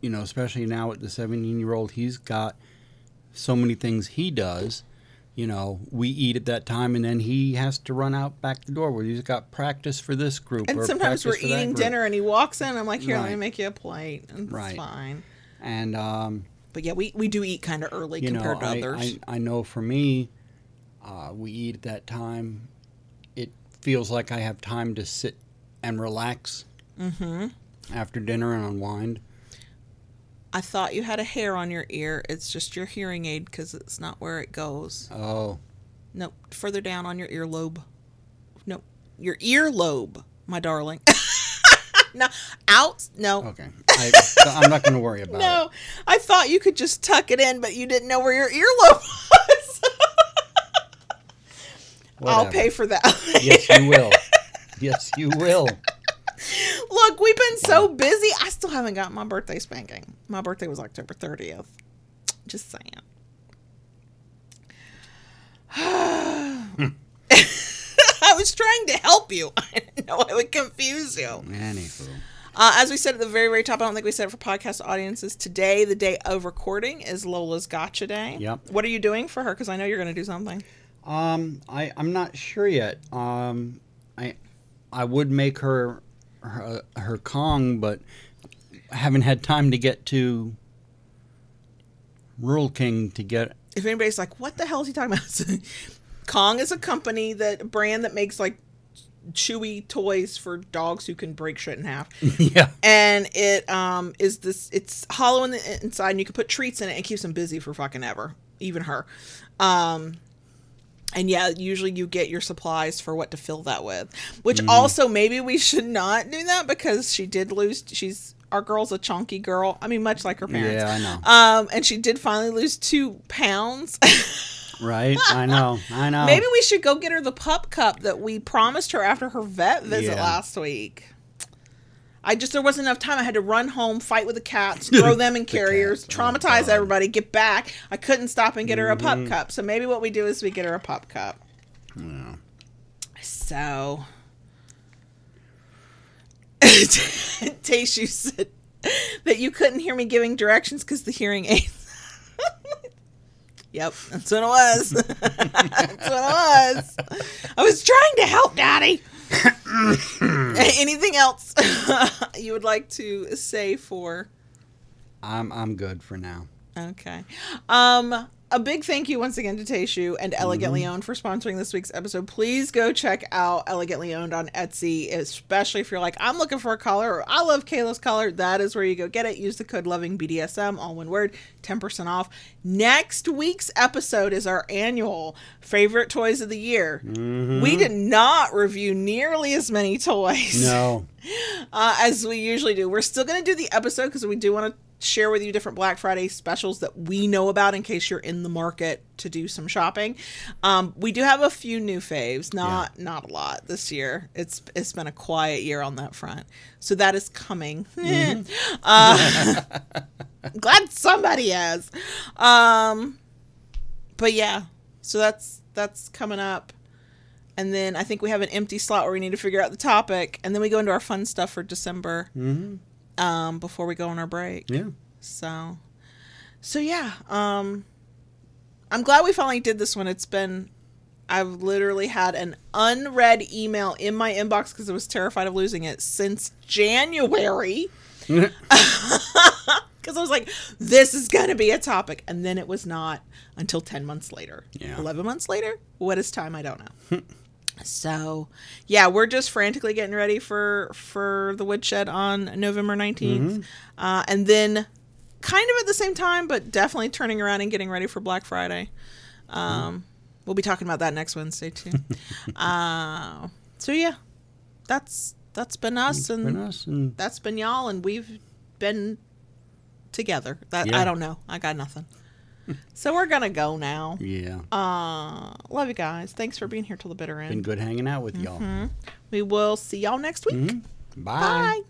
you know, especially now with the seventeen-year-old, he's got so many things he does. You know, we eat at that time, and then he has to run out back the door where he's got practice for this group. And or sometimes we're eating dinner and he walks in. I'm like, here, let me make you a plate. And it's fine. and um, But yeah, we, we do eat kind of early you know, compared to I, others. I, I know for me, uh, we eat at that time. It feels like I have time to sit and relax mm-hmm. after dinner and unwind. I thought you had a hair on your ear. It's just your hearing aid because it's not where it goes. Oh, Nope, further down on your earlobe. Nope, your earlobe, my darling. <laughs> no, out. No, okay. I, I'm not going to worry about it. no. I thought you could just tuck it in, but you didn't know where your earlobe was. <laughs> I'll pay for that. Yes, you will. yes, you will. Look, we've been so busy. I still haven't got my birthday spanking. My birthday was October 30th. Just saying. <sighs> Hmm. <laughs> I was trying to help you. <laughs> I didn't know I would confuse you. Anywho. Uh, as we said at the very, very top, I don't think we said it for podcast audiences. Today, the day of recording, is Lola's Gotcha Day. Yep. What are you doing for her? Because I know you're going to do something. Um, I I'm not sure yet. Um, I I would make her her, her Kong, but I haven't had time to get to Rural King to get. If anybody's like, what the hell is he talking about? <laughs> Kong is a company that a brand that makes like chewy toys for dogs who can break shit in half. <laughs> yeah. and it um is this it's hollow in the inside and you can put treats in it. And keeps them busy for fucking ever even her. Um and yeah usually you get your supplies for what to fill that with. Which also maybe we should not do that because she did lose she's our girl's a chunky girl. I mean much like her parents. Yeah, I know. um and she did finally lose two pounds <laughs> Right. I know. I <laughs> know. maybe we should go get her the pup cup that we promised her after her vet visit Yeah. last week I just there wasn't enough time. I had to run home, fight with the cats, <laughs> throw them in The carriers, cats. Oh, traumatize. Mm-hmm. everybody, get back. I couldn't stop and get her a pup cup. So maybe what we do is we get her a pup cup. Yeah. So <laughs> Taishu said that you couldn't hear me giving directions because the hearing aids. Yep, that's what it was. <laughs> that's what it was. I was trying to help, Daddy. <coughs> Anything else <laughs> you would like to say for? I'm I'm good for now. Okay. Um, a big thank you once again to Taishu and Elegantly Owned for sponsoring this week's episode. Please go check out Elegantly Owned on Etsy, especially if you're like, I'm looking for a collar or I love Kayla's collar. That is where you go get it. Use the code loving BDSM, all one word, 10% off. Next week's episode is our annual favorite toys of the year. We did not review nearly as many toys No. <laughs> uh, as we usually do. We're still going to do the episode because we do want to share with you different Black Friday specials that we know about in case you're in the market to do some shopping. Um, we do have a few new faves, not not a lot this year. It's it's been a quiet year on that front, so that is coming. <laughs> uh, <laughs> glad somebody has. Um, but yeah, so that's that's coming up. And then I think we have an empty slot where we need to figure out the topic, and then we go into our fun stuff for December hmm um, before we go on our break. Yeah. So, so yeah, um, I'm glad we finally did this one. It's been, I've literally had an unread email in my inbox because I was terrified of losing it since January. <laughs> <laughs> Because I was like, this is going to be a topic. And then it was not until 10 months later. Yeah. 11 months later? What is time? I don't know. <laughs> so, yeah, we're just frantically getting ready for for the woodshed on November 19th. Uh, and then kind of at the same time, but definitely turning around and getting ready for Black Friday. Um, We'll be talking about that next Wednesday too. <laughs> uh, so yeah, that's that's been us and Been us and that's been y'all, and we've been together. That Yeah. I don't know. I got nothing. <laughs> so we're gonna go now. yeah, Uh, love you guys. Thanks for being here till the bitter end. been good hanging out with y'all. We will see y'all next week. Mhm. Bye. Bye.